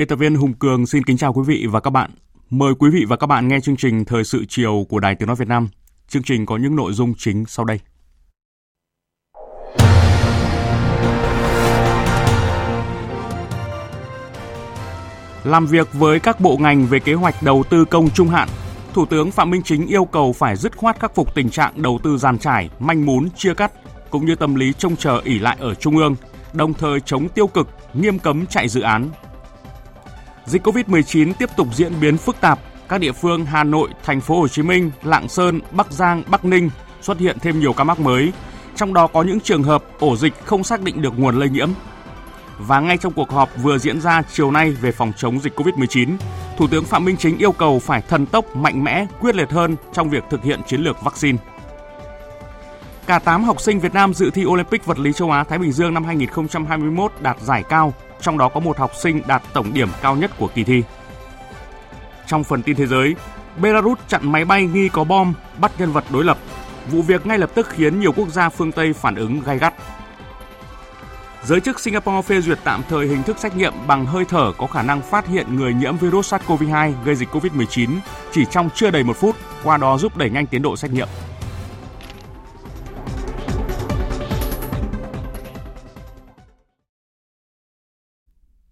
Biên tập viên Hùng Cường xin kính chào quý vị và các bạn. Mời quý vị và các bạn nghe chương trình Thời sự chiều của Đài Tiếng Nói Việt Nam. Chương trình có những nội dung chính sau đây. Làm việc với các bộ ngành về kế hoạch đầu tư công trung hạn, Thủ tướng Phạm Minh Chính yêu cầu phải dứt khoát khắc phục tình trạng đầu tư giàn trải, manh mún, chia cắt, cũng như tâm lý trông chờ ỉ lại ở Trung ương, đồng thời chống tiêu cực, nghiêm cấm chạy dự án, Dịch Covid-19 tiếp tục diễn biến phức tạp, các địa phương Hà Nội, Thành phố Hồ Chí Minh, Lạng Sơn, Bắc Giang, Bắc Ninh xuất hiện thêm nhiều ca mắc mới, trong đó có những trường hợp ổ dịch không xác định được nguồn lây nhiễm. Và ngay trong cuộc họp vừa diễn ra chiều nay về phòng chống dịch Covid-19, Thủ tướng Phạm Minh Chính yêu cầu phải thần tốc, mạnh mẽ, quyết liệt hơn trong việc thực hiện chiến lược vaccine. Cả 8 học sinh Việt Nam dự thi Olympic vật lý châu Á Thái Bình Dương năm 2021 đạt giải cao, trong đó có một học sinh đạt tổng điểm cao nhất của kỳ thi. Trong phần tin thế giới, Belarus chặn máy bay nghi có bom, bắt nhân vật đối lập. Vụ việc ngay lập tức khiến nhiều quốc gia phương Tây phản ứng gay gắt. Giới chức Singapore phê duyệt tạm thời hình thức xét nghiệm bằng hơi thở có khả năng phát hiện người nhiễm virus SARS-CoV-2 gây dịch COVID-19 chỉ trong chưa đầy một phút, qua đó giúp đẩy nhanh tiến độ xét nghiệm.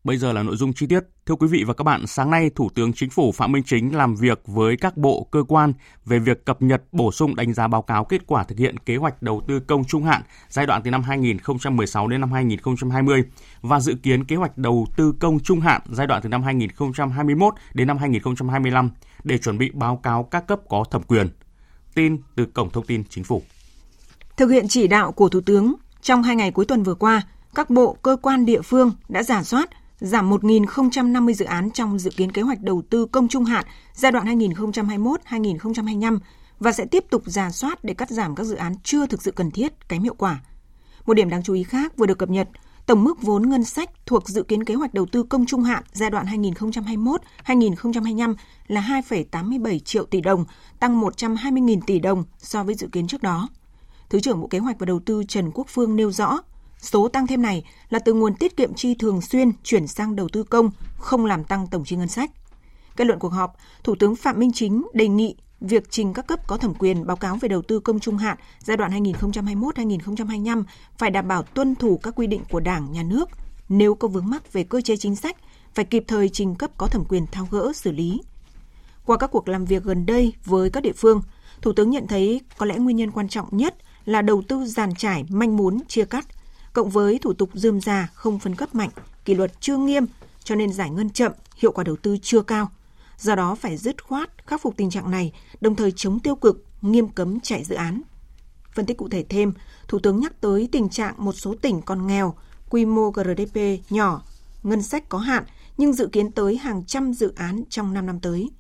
Bây giờ là nội dung chi tiết. Thưa quý vị và các bạn, sáng nay Thủ tướng Chính phủ Phạm Minh Chính làm việc với các bộ cơ quan về việc cập nhật bổ sung đánh giá báo cáo kết quả thực hiện kế hoạch đầu tư công trung hạn giai đoạn từ năm 2016 đến năm 2020 và dự kiến kế hoạch đầu tư công trung hạn giai đoạn từ năm 2021 đến năm 2025 để chuẩn bị báo cáo các cấp có thẩm quyền. Tin từ Cổng Thông tin Chính phủ. Thực hiện chỉ đạo của Thủ tướng, trong hai ngày cuối tuần vừa qua, các bộ, cơ quan địa phương đã giả soát, giảm 1.050 dự án trong dự kiến kế hoạch đầu tư công trung hạn giai đoạn 2021-2025 và sẽ tiếp tục giả soát để cắt giảm các dự án chưa thực sự cần thiết, kém hiệu quả. Một điểm đáng chú ý khác vừa được cập nhật, tổng mức vốn ngân sách thuộc dự kiến kế hoạch đầu tư công trung hạn giai đoạn 2021-2025 là 2,87 triệu tỷ đồng, tăng 120.000 tỷ đồng so với dự kiến trước đó. Thứ trưởng Bộ Kế hoạch và Đầu tư Trần Quốc Phương nêu rõ, Số tăng thêm này là từ nguồn tiết kiệm chi thường xuyên chuyển sang đầu tư công, không làm tăng tổng chi ngân sách. Kết luận cuộc họp, Thủ tướng Phạm Minh Chính đề nghị việc trình các cấp có thẩm quyền báo cáo về đầu tư công trung hạn giai đoạn 2021-2025 phải đảm bảo tuân thủ các quy định của Đảng, Nhà nước. Nếu có vướng mắc về cơ chế chính sách, phải kịp thời trình cấp có thẩm quyền thao gỡ xử lý. Qua các cuộc làm việc gần đây với các địa phương, Thủ tướng nhận thấy có lẽ nguyên nhân quan trọng nhất là đầu tư giàn trải, manh muốn, chia cắt, cộng với thủ tục dườm già không phân cấp mạnh, kỷ luật chưa nghiêm, cho nên giải ngân chậm, hiệu quả đầu tư chưa cao. Do đó phải dứt khoát khắc phục tình trạng này, đồng thời chống tiêu cực, nghiêm cấm chạy dự án. Phân tích cụ thể thêm, Thủ tướng nhắc tới tình trạng một số tỉnh còn nghèo, quy mô GDP nhỏ, ngân sách có hạn nhưng dự kiến tới hàng trăm dự án trong 5 năm tới.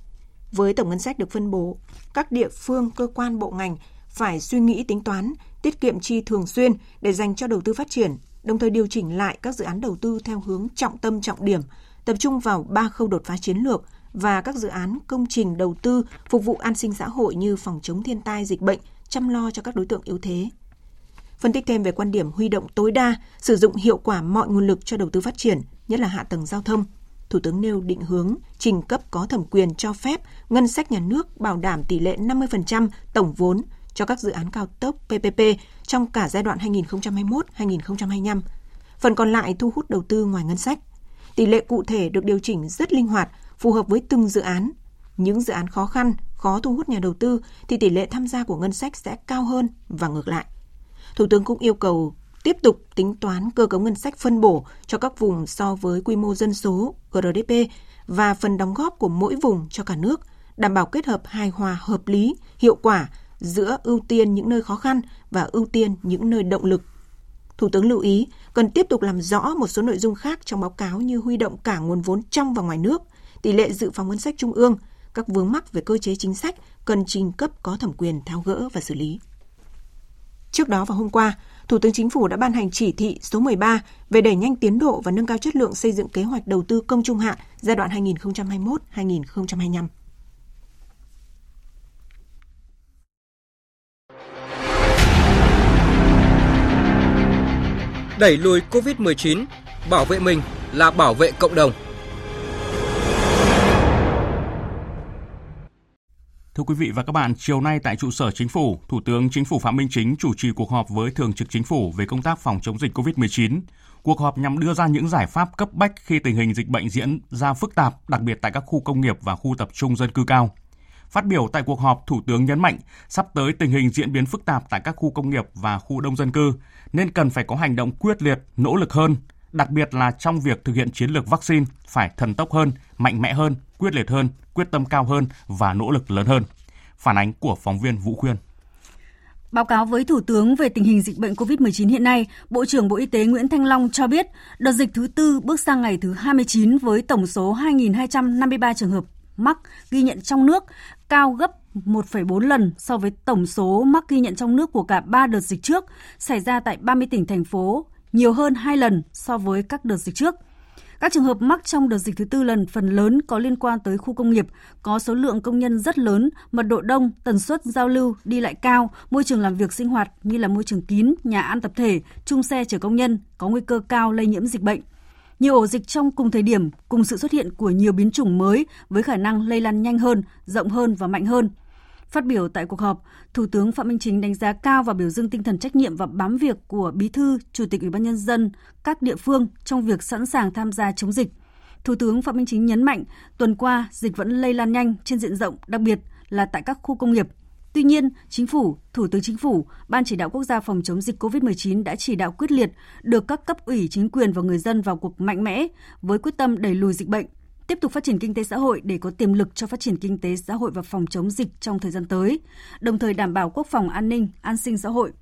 Với tổng ngân sách được phân bố, các địa phương, cơ quan, bộ ngành phải suy nghĩ tính toán, tiết kiệm chi thường xuyên để dành cho đầu tư phát triển, đồng thời điều chỉnh lại các dự án đầu tư theo hướng trọng tâm trọng điểm, tập trung vào ba khâu đột phá chiến lược và các dự án công trình đầu tư phục vụ an sinh xã hội như phòng chống thiên tai dịch bệnh, chăm lo cho các đối tượng yếu thế. Phân tích thêm về quan điểm huy động tối đa, sử dụng hiệu quả mọi nguồn lực cho đầu tư phát triển, nhất là hạ tầng giao thông. Thủ tướng nêu định hướng trình cấp có thẩm quyền cho phép ngân sách nhà nước bảo đảm tỷ lệ 50% tổng vốn cho các dự án cao tốc PPP trong cả giai đoạn 2021-2025. Phần còn lại thu hút đầu tư ngoài ngân sách. Tỷ lệ cụ thể được điều chỉnh rất linh hoạt, phù hợp với từng dự án. Những dự án khó khăn, khó thu hút nhà đầu tư thì tỷ lệ tham gia của ngân sách sẽ cao hơn và ngược lại. Thủ tướng cũng yêu cầu tiếp tục tính toán cơ cấu ngân sách phân bổ cho các vùng so với quy mô dân số, GDP và phần đóng góp của mỗi vùng cho cả nước, đảm bảo kết hợp hài hòa hợp lý, hiệu quả giữa ưu tiên những nơi khó khăn và ưu tiên những nơi động lực. Thủ tướng lưu ý cần tiếp tục làm rõ một số nội dung khác trong báo cáo như huy động cả nguồn vốn trong và ngoài nước, tỷ lệ dự phòng ngân sách trung ương, các vướng mắc về cơ chế chính sách cần trình cấp có thẩm quyền tháo gỡ và xử lý. Trước đó vào hôm qua, Thủ tướng Chính phủ đã ban hành chỉ thị số 13 về đẩy nhanh tiến độ và nâng cao chất lượng xây dựng kế hoạch đầu tư công trung hạn giai đoạn 2021-2025. Đẩy lùi COVID-19, bảo vệ mình là bảo vệ cộng đồng. Thưa quý vị và các bạn, chiều nay tại trụ sở Chính phủ, Thủ tướng Chính phủ Phạm Minh Chính chủ trì cuộc họp với Thường trực Chính phủ về công tác phòng chống dịch COVID-19. Cuộc họp nhằm đưa ra những giải pháp cấp bách khi tình hình dịch bệnh diễn ra phức tạp, đặc biệt tại các khu công nghiệp và khu tập trung dân cư cao. Phát biểu tại cuộc họp, Thủ tướng nhấn mạnh sắp tới tình hình diễn biến phức tạp tại các khu công nghiệp và khu đông dân cư nên cần phải có hành động quyết liệt, nỗ lực hơn, đặc biệt là trong việc thực hiện chiến lược vaccine phải thần tốc hơn, mạnh mẽ hơn, quyết liệt hơn, quyết tâm cao hơn và nỗ lực lớn hơn. Phản ánh của phóng viên Vũ Khuyên. Báo cáo với Thủ tướng về tình hình dịch bệnh COVID-19 hiện nay, Bộ trưởng Bộ Y tế Nguyễn Thanh Long cho biết đợt dịch thứ tư bước sang ngày thứ 29 với tổng số 2.253 trường hợp mắc ghi nhận trong nước, cao gấp 1,4 lần so với tổng số mắc ghi nhận trong nước của cả 3 đợt dịch trước, xảy ra tại 30 tỉnh thành phố, nhiều hơn 2 lần so với các đợt dịch trước. Các trường hợp mắc trong đợt dịch thứ tư lần phần lớn có liên quan tới khu công nghiệp, có số lượng công nhân rất lớn, mật độ đông, tần suất giao lưu đi lại cao, môi trường làm việc sinh hoạt như là môi trường kín, nhà ăn tập thể, chung xe chở công nhân, có nguy cơ cao lây nhiễm dịch bệnh. Nhiều ổ dịch trong cùng thời điểm, cùng sự xuất hiện của nhiều biến chủng mới với khả năng lây lan nhanh hơn, rộng hơn và mạnh hơn – Phát biểu tại cuộc họp, Thủ tướng Phạm Minh Chính đánh giá cao và biểu dương tinh thần trách nhiệm và bám việc của Bí thư, Chủ tịch Ủy ban nhân dân các địa phương trong việc sẵn sàng tham gia chống dịch. Thủ tướng Phạm Minh Chính nhấn mạnh, tuần qua dịch vẫn lây lan nhanh trên diện rộng, đặc biệt là tại các khu công nghiệp. Tuy nhiên, Chính phủ, Thủ tướng Chính phủ, Ban chỉ đạo quốc gia phòng chống dịch COVID-19 đã chỉ đạo quyết liệt được các cấp ủy chính quyền và người dân vào cuộc mạnh mẽ với quyết tâm đẩy lùi dịch bệnh, tiếp tục phát triển kinh tế xã hội để có tiềm lực cho phát triển kinh tế xã hội và phòng chống dịch trong thời gian tới, đồng thời đảm bảo quốc phòng an ninh, an sinh xã hội.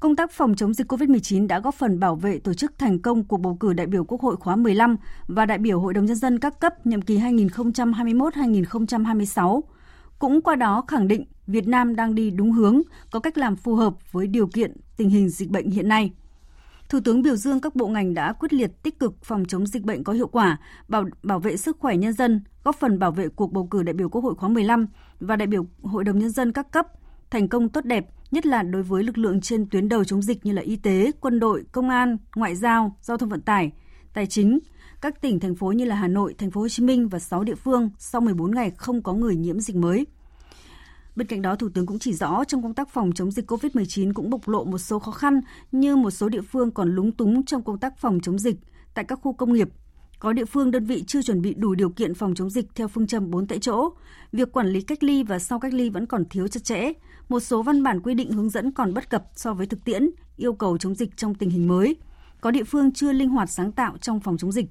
Công tác phòng chống dịch COVID-19 đã góp phần bảo vệ tổ chức thành công cuộc bầu cử đại biểu Quốc hội khóa 15 và đại biểu Hội đồng Nhân dân các cấp nhiệm kỳ 2021-2026. Cũng qua đó khẳng định Việt Nam đang đi đúng hướng, có cách làm phù hợp với điều kiện tình hình dịch bệnh hiện nay. Thủ tướng biểu dương các bộ ngành đã quyết liệt tích cực phòng chống dịch bệnh có hiệu quả, bảo bảo vệ sức khỏe nhân dân, góp phần bảo vệ cuộc bầu cử đại biểu Quốc hội khóa 15 và đại biểu Hội đồng nhân dân các cấp thành công tốt đẹp, nhất là đối với lực lượng trên tuyến đầu chống dịch như là y tế, quân đội, công an, ngoại giao, giao thông vận tải, tài chính, các tỉnh thành phố như là Hà Nội, thành phố Hồ Chí Minh và 6 địa phương sau 14 ngày không có người nhiễm dịch mới. Bên cạnh đó, Thủ tướng cũng chỉ rõ trong công tác phòng chống dịch COVID-19 cũng bộc lộ một số khó khăn như một số địa phương còn lúng túng trong công tác phòng chống dịch tại các khu công nghiệp. Có địa phương đơn vị chưa chuẩn bị đủ điều kiện phòng chống dịch theo phương châm 4 tại chỗ. Việc quản lý cách ly và sau cách ly vẫn còn thiếu chặt chẽ. Một số văn bản quy định hướng dẫn còn bất cập so với thực tiễn, yêu cầu chống dịch trong tình hình mới. Có địa phương chưa linh hoạt sáng tạo trong phòng chống dịch.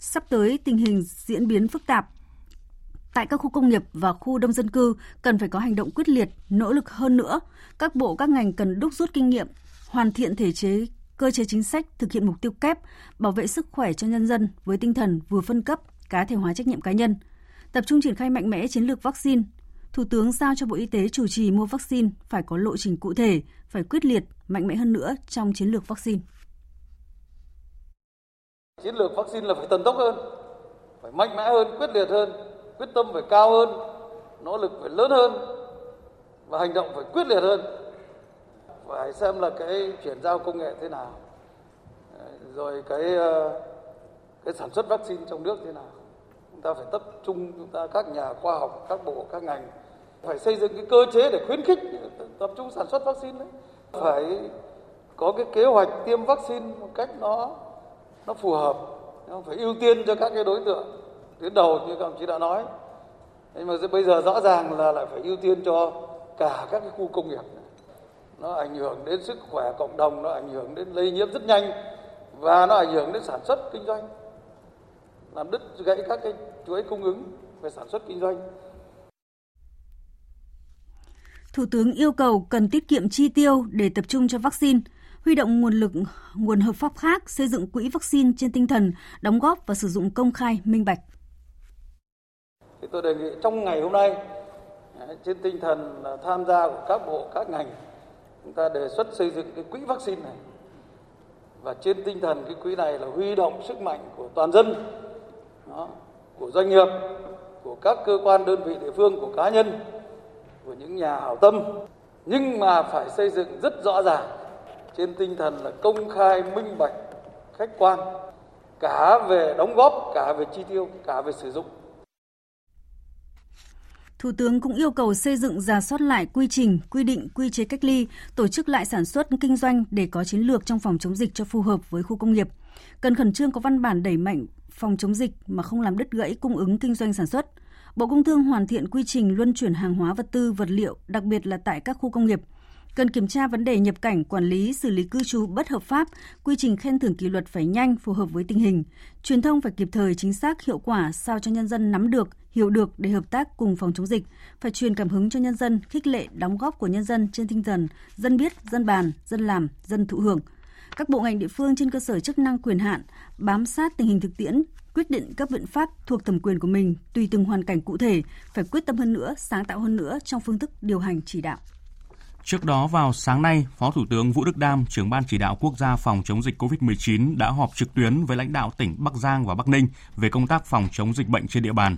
Sắp tới tình hình diễn biến phức tạp, Tại các khu công nghiệp và khu đông dân cư cần phải có hành động quyết liệt, nỗ lực hơn nữa. Các bộ các ngành cần đúc rút kinh nghiệm, hoàn thiện thể chế cơ chế chính sách thực hiện mục tiêu kép bảo vệ sức khỏe cho nhân dân với tinh thần vừa phân cấp, cá thể hóa trách nhiệm cá nhân. Tập trung triển khai mạnh mẽ chiến lược vaccine. Thủ tướng giao cho Bộ Y tế chủ trì mua vaccine phải có lộ trình cụ thể, phải quyết liệt, mạnh mẽ hơn nữa trong chiến lược vaccine. Chiến lược vaccine là phải tần tốc hơn, phải mạnh mẽ hơn, quyết liệt hơn, quyết tâm phải cao hơn nỗ lực phải lớn hơn và hành động phải quyết liệt hơn. Phải xem là cái chuyển giao công nghệ thế nào rồi cái ờ, cái sản xuất vaccine trong nước thế nào. Chúng ta phải tập trung chúng ta các nhà khoa học các bộ các ngành phải xây dựng cái cơ chế để khuyến khích tập trung sản xuất vaccine đấy. Phải có cái kế hoạch tiêm vaccine một cách nó nó phù hợp. Phải ưu tiên cho các cái đối tượng. Tuyến đầu như các đồng chí đã nói. Nhưng mà bây giờ rõ ràng là lại phải ưu tiên cho cả các cái khu công nghiệp nó ảnh hưởng đến sức khỏe cộng đồng, nó ảnh hưởng đến lây nhiễm rất nhanh và nó ảnh hưởng đến sản xuất kinh doanh, làm đứt gãy các cái chuỗi cung ứng về sản xuất kinh doanh. Thủ tướng yêu cầu cần tiết kiệm chi tiêu để tập trung cho vaccine, huy động nguồn lực, nguồn hợp pháp khác xây dựng quỹ vaccine trên tinh thần đóng góp và sử dụng công khai, minh bạch. Thì tôi đề nghị trong ngày hôm nay à, trên tinh thần tham gia của các bộ, các ngành, chúng ta đề xuất xây dựng cái quỹ vaccine này. Và trên tinh thần cái quỹ này là huy động sức mạnh của toàn dân, đó, của doanh nghiệp, của các cơ quan đơn vị địa phương, của cá nhân, của những nhà hảo tâm. Nhưng mà phải xây dựng rất rõ ràng trên tinh thần là công khai, minh bạch, khách quan, cả về đóng góp, cả về chi tiêu, cả về sử dụng Thủ tướng cũng yêu cầu xây dựng giả soát lại quy trình, quy định, quy chế cách ly, tổ chức lại sản xuất kinh doanh để có chiến lược trong phòng chống dịch cho phù hợp với khu công nghiệp. Cần khẩn trương có văn bản đẩy mạnh phòng chống dịch mà không làm đứt gãy cung ứng kinh doanh sản xuất. Bộ Công Thương hoàn thiện quy trình luân chuyển hàng hóa vật tư, vật liệu, đặc biệt là tại các khu công nghiệp – Cần kiểm tra vấn đề nhập cảnh, quản lý, xử lý cư trú bất hợp pháp, quy trình khen thưởng kỷ luật phải nhanh, phù hợp với tình hình. Truyền thông phải kịp thời, chính xác, hiệu quả sao cho nhân dân nắm được, hiểu được để hợp tác cùng phòng chống dịch. Phải truyền cảm hứng cho nhân dân, khích lệ đóng góp của nhân dân trên tinh thần dân biết, dân bàn, dân làm, dân thụ hưởng. Các bộ ngành địa phương trên cơ sở chức năng quyền hạn bám sát tình hình thực tiễn, quyết định các biện pháp thuộc thẩm quyền của mình tùy từng hoàn cảnh cụ thể, phải quyết tâm hơn nữa, sáng tạo hơn nữa trong phương thức điều hành chỉ đạo. Trước đó vào sáng nay, Phó Thủ tướng Vũ Đức Đam, trưởng ban chỉ đạo quốc gia phòng chống dịch COVID-19 đã họp trực tuyến với lãnh đạo tỉnh Bắc Giang và Bắc Ninh về công tác phòng chống dịch bệnh trên địa bàn.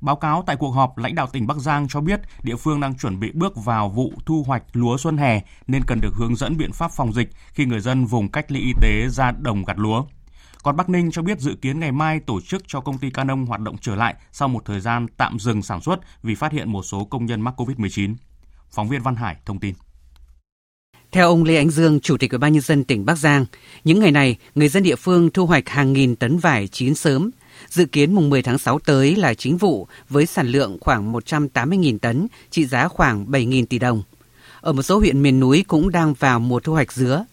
Báo cáo tại cuộc họp, lãnh đạo tỉnh Bắc Giang cho biết địa phương đang chuẩn bị bước vào vụ thu hoạch lúa xuân hè nên cần được hướng dẫn biện pháp phòng dịch khi người dân vùng cách ly y tế ra đồng gặt lúa. Còn Bắc Ninh cho biết dự kiến ngày mai tổ chức cho công ty Canon hoạt động trở lại sau một thời gian tạm dừng sản xuất vì phát hiện một số công nhân mắc COVID-19. Phóng viên Văn Hải thông tin. Theo ông Lê Ánh Dương, Chủ tịch Ủy ban nhân dân tỉnh Bắc Giang, những ngày này, người dân địa phương thu hoạch hàng nghìn tấn vải chín sớm. Dự kiến mùng 10 tháng 6 tới là chính vụ với sản lượng khoảng 180.000 tấn, trị giá khoảng 7.000 tỷ đồng. Ở một số huyện miền núi cũng đang vào mùa thu hoạch dứa.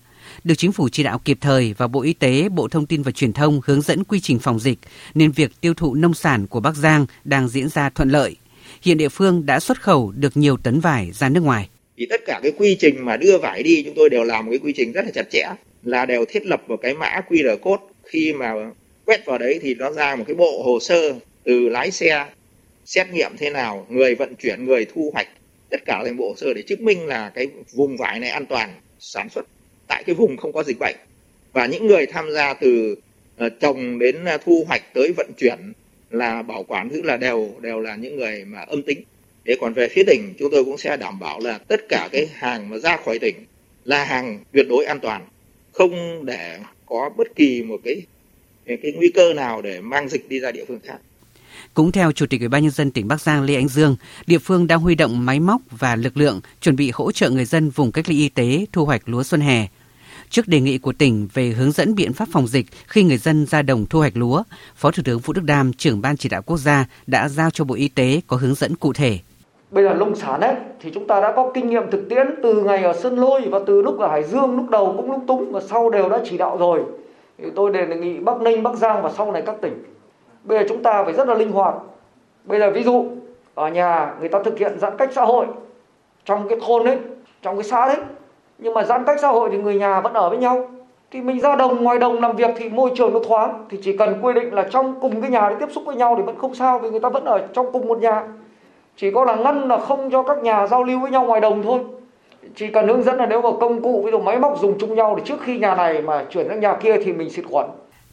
Được chính phủ chỉ đạo kịp thời và Bộ Y tế, Bộ Thông tin và Truyền thông hướng dẫn quy trình phòng dịch, nên việc tiêu thụ nông sản của Bắc Giang đang diễn ra thuận lợi – hiện địa phương đã xuất khẩu được nhiều tấn vải ra nước ngoài. Thì tất cả cái quy trình mà đưa vải đi, chúng tôi đều làm một cái quy trình rất là chặt chẽ, là đều thiết lập một cái mã QR code. Khi mà quét vào đấy thì nó ra một cái bộ hồ sơ từ lái xe, xét nghiệm thế nào, người vận chuyển, người thu hoạch. Tất cả thành bộ hồ sơ để chứng minh là cái vùng vải này an toàn, sản xuất tại cái vùng không có dịch bệnh. Và những người tham gia từ ờ, trồng đến ờ, thu hoạch tới vận chuyển là bảo quản tức là đều đều là những người mà âm tính để còn về phía tỉnh chúng tôi cũng sẽ đảm bảo là tất cả cái hàng mà ra khỏi tỉnh là hàng tuyệt đối an toàn không để có bất kỳ một cái cái nguy cơ nào để mang dịch đi ra địa phương khác cũng theo Chủ tịch Ủy ban nhân dân tỉnh Bắc Giang Lê Ánh Dương, địa phương đang huy động máy móc và lực lượng chuẩn bị hỗ trợ người dân vùng cách ly y tế thu hoạch lúa xuân hè. Trước đề nghị của tỉnh về hướng dẫn biện pháp phòng dịch khi người dân ra đồng thu hoạch lúa, Phó Thủ tướng Vũ Đức Đam, trưởng ban chỉ đạo quốc gia đã giao cho Bộ Y tế có hướng dẫn cụ thể. Bây giờ nông sản ấy thì chúng ta đã có kinh nghiệm thực tiễn từ ngày ở Sơn Lôi và từ lúc ở Hải Dương lúc đầu cũng lúc túng và sau đều đã chỉ đạo rồi. Thì tôi đề nghị Bắc Ninh, Bắc Giang và sau này các tỉnh. Bây giờ chúng ta phải rất là linh hoạt. Bây giờ ví dụ ở nhà người ta thực hiện giãn cách xã hội trong cái thôn ấy, trong cái xã đấy nhưng mà giãn cách xã hội thì người nhà vẫn ở với nhau. Thì mình ra đồng ngoài đồng làm việc thì môi trường nó thoáng. Thì chỉ cần quy định là trong cùng cái nhà để tiếp xúc với nhau thì vẫn không sao vì người ta vẫn ở trong cùng một nhà. Chỉ có là ngăn là không cho các nhà giao lưu với nhau ngoài đồng thôi. Chỉ cần hướng dẫn là nếu mà công cụ ví dụ máy móc dùng chung nhau thì trước khi nhà này mà chuyển sang nhà kia thì mình xịt khuẩn.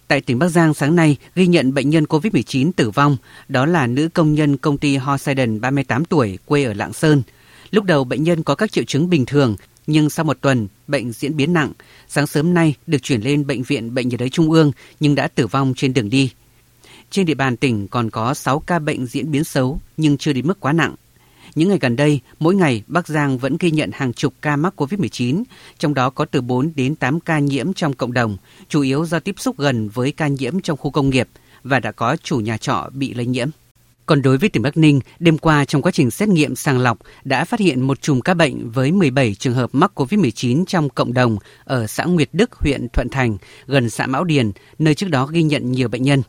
Tại tỉnh Bắc Giang sáng nay ghi nhận bệnh nhân COVID-19 tử vong, đó là nữ công nhân công ty Hoseiden 38 tuổi quê ở Lạng Sơn. Lúc đầu bệnh nhân có các triệu chứng bình thường nhưng sau một tuần bệnh diễn biến nặng, sáng sớm nay được chuyển lên bệnh viện Bệnh nhiệt đới Trung ương nhưng đã tử vong trên đường đi. Trên địa bàn tỉnh còn có 6 ca bệnh diễn biến xấu nhưng chưa đến mức quá nặng. Những ngày gần đây, mỗi ngày Bắc Giang vẫn ghi nhận hàng chục ca mắc COVID-19, trong đó có từ 4 đến 8 ca nhiễm trong cộng đồng, chủ yếu do tiếp xúc gần với ca nhiễm trong khu công nghiệp và đã có chủ nhà trọ bị lây nhiễm. Còn đối với tỉnh Bắc Ninh, đêm qua trong quá trình xét nghiệm sàng lọc đã phát hiện một chùm ca bệnh với 17 trường hợp mắc COVID-19 trong cộng đồng ở xã Nguyệt Đức, huyện Thuận Thành, gần xã Mão Điền, nơi trước đó ghi nhận nhiều bệnh nhân.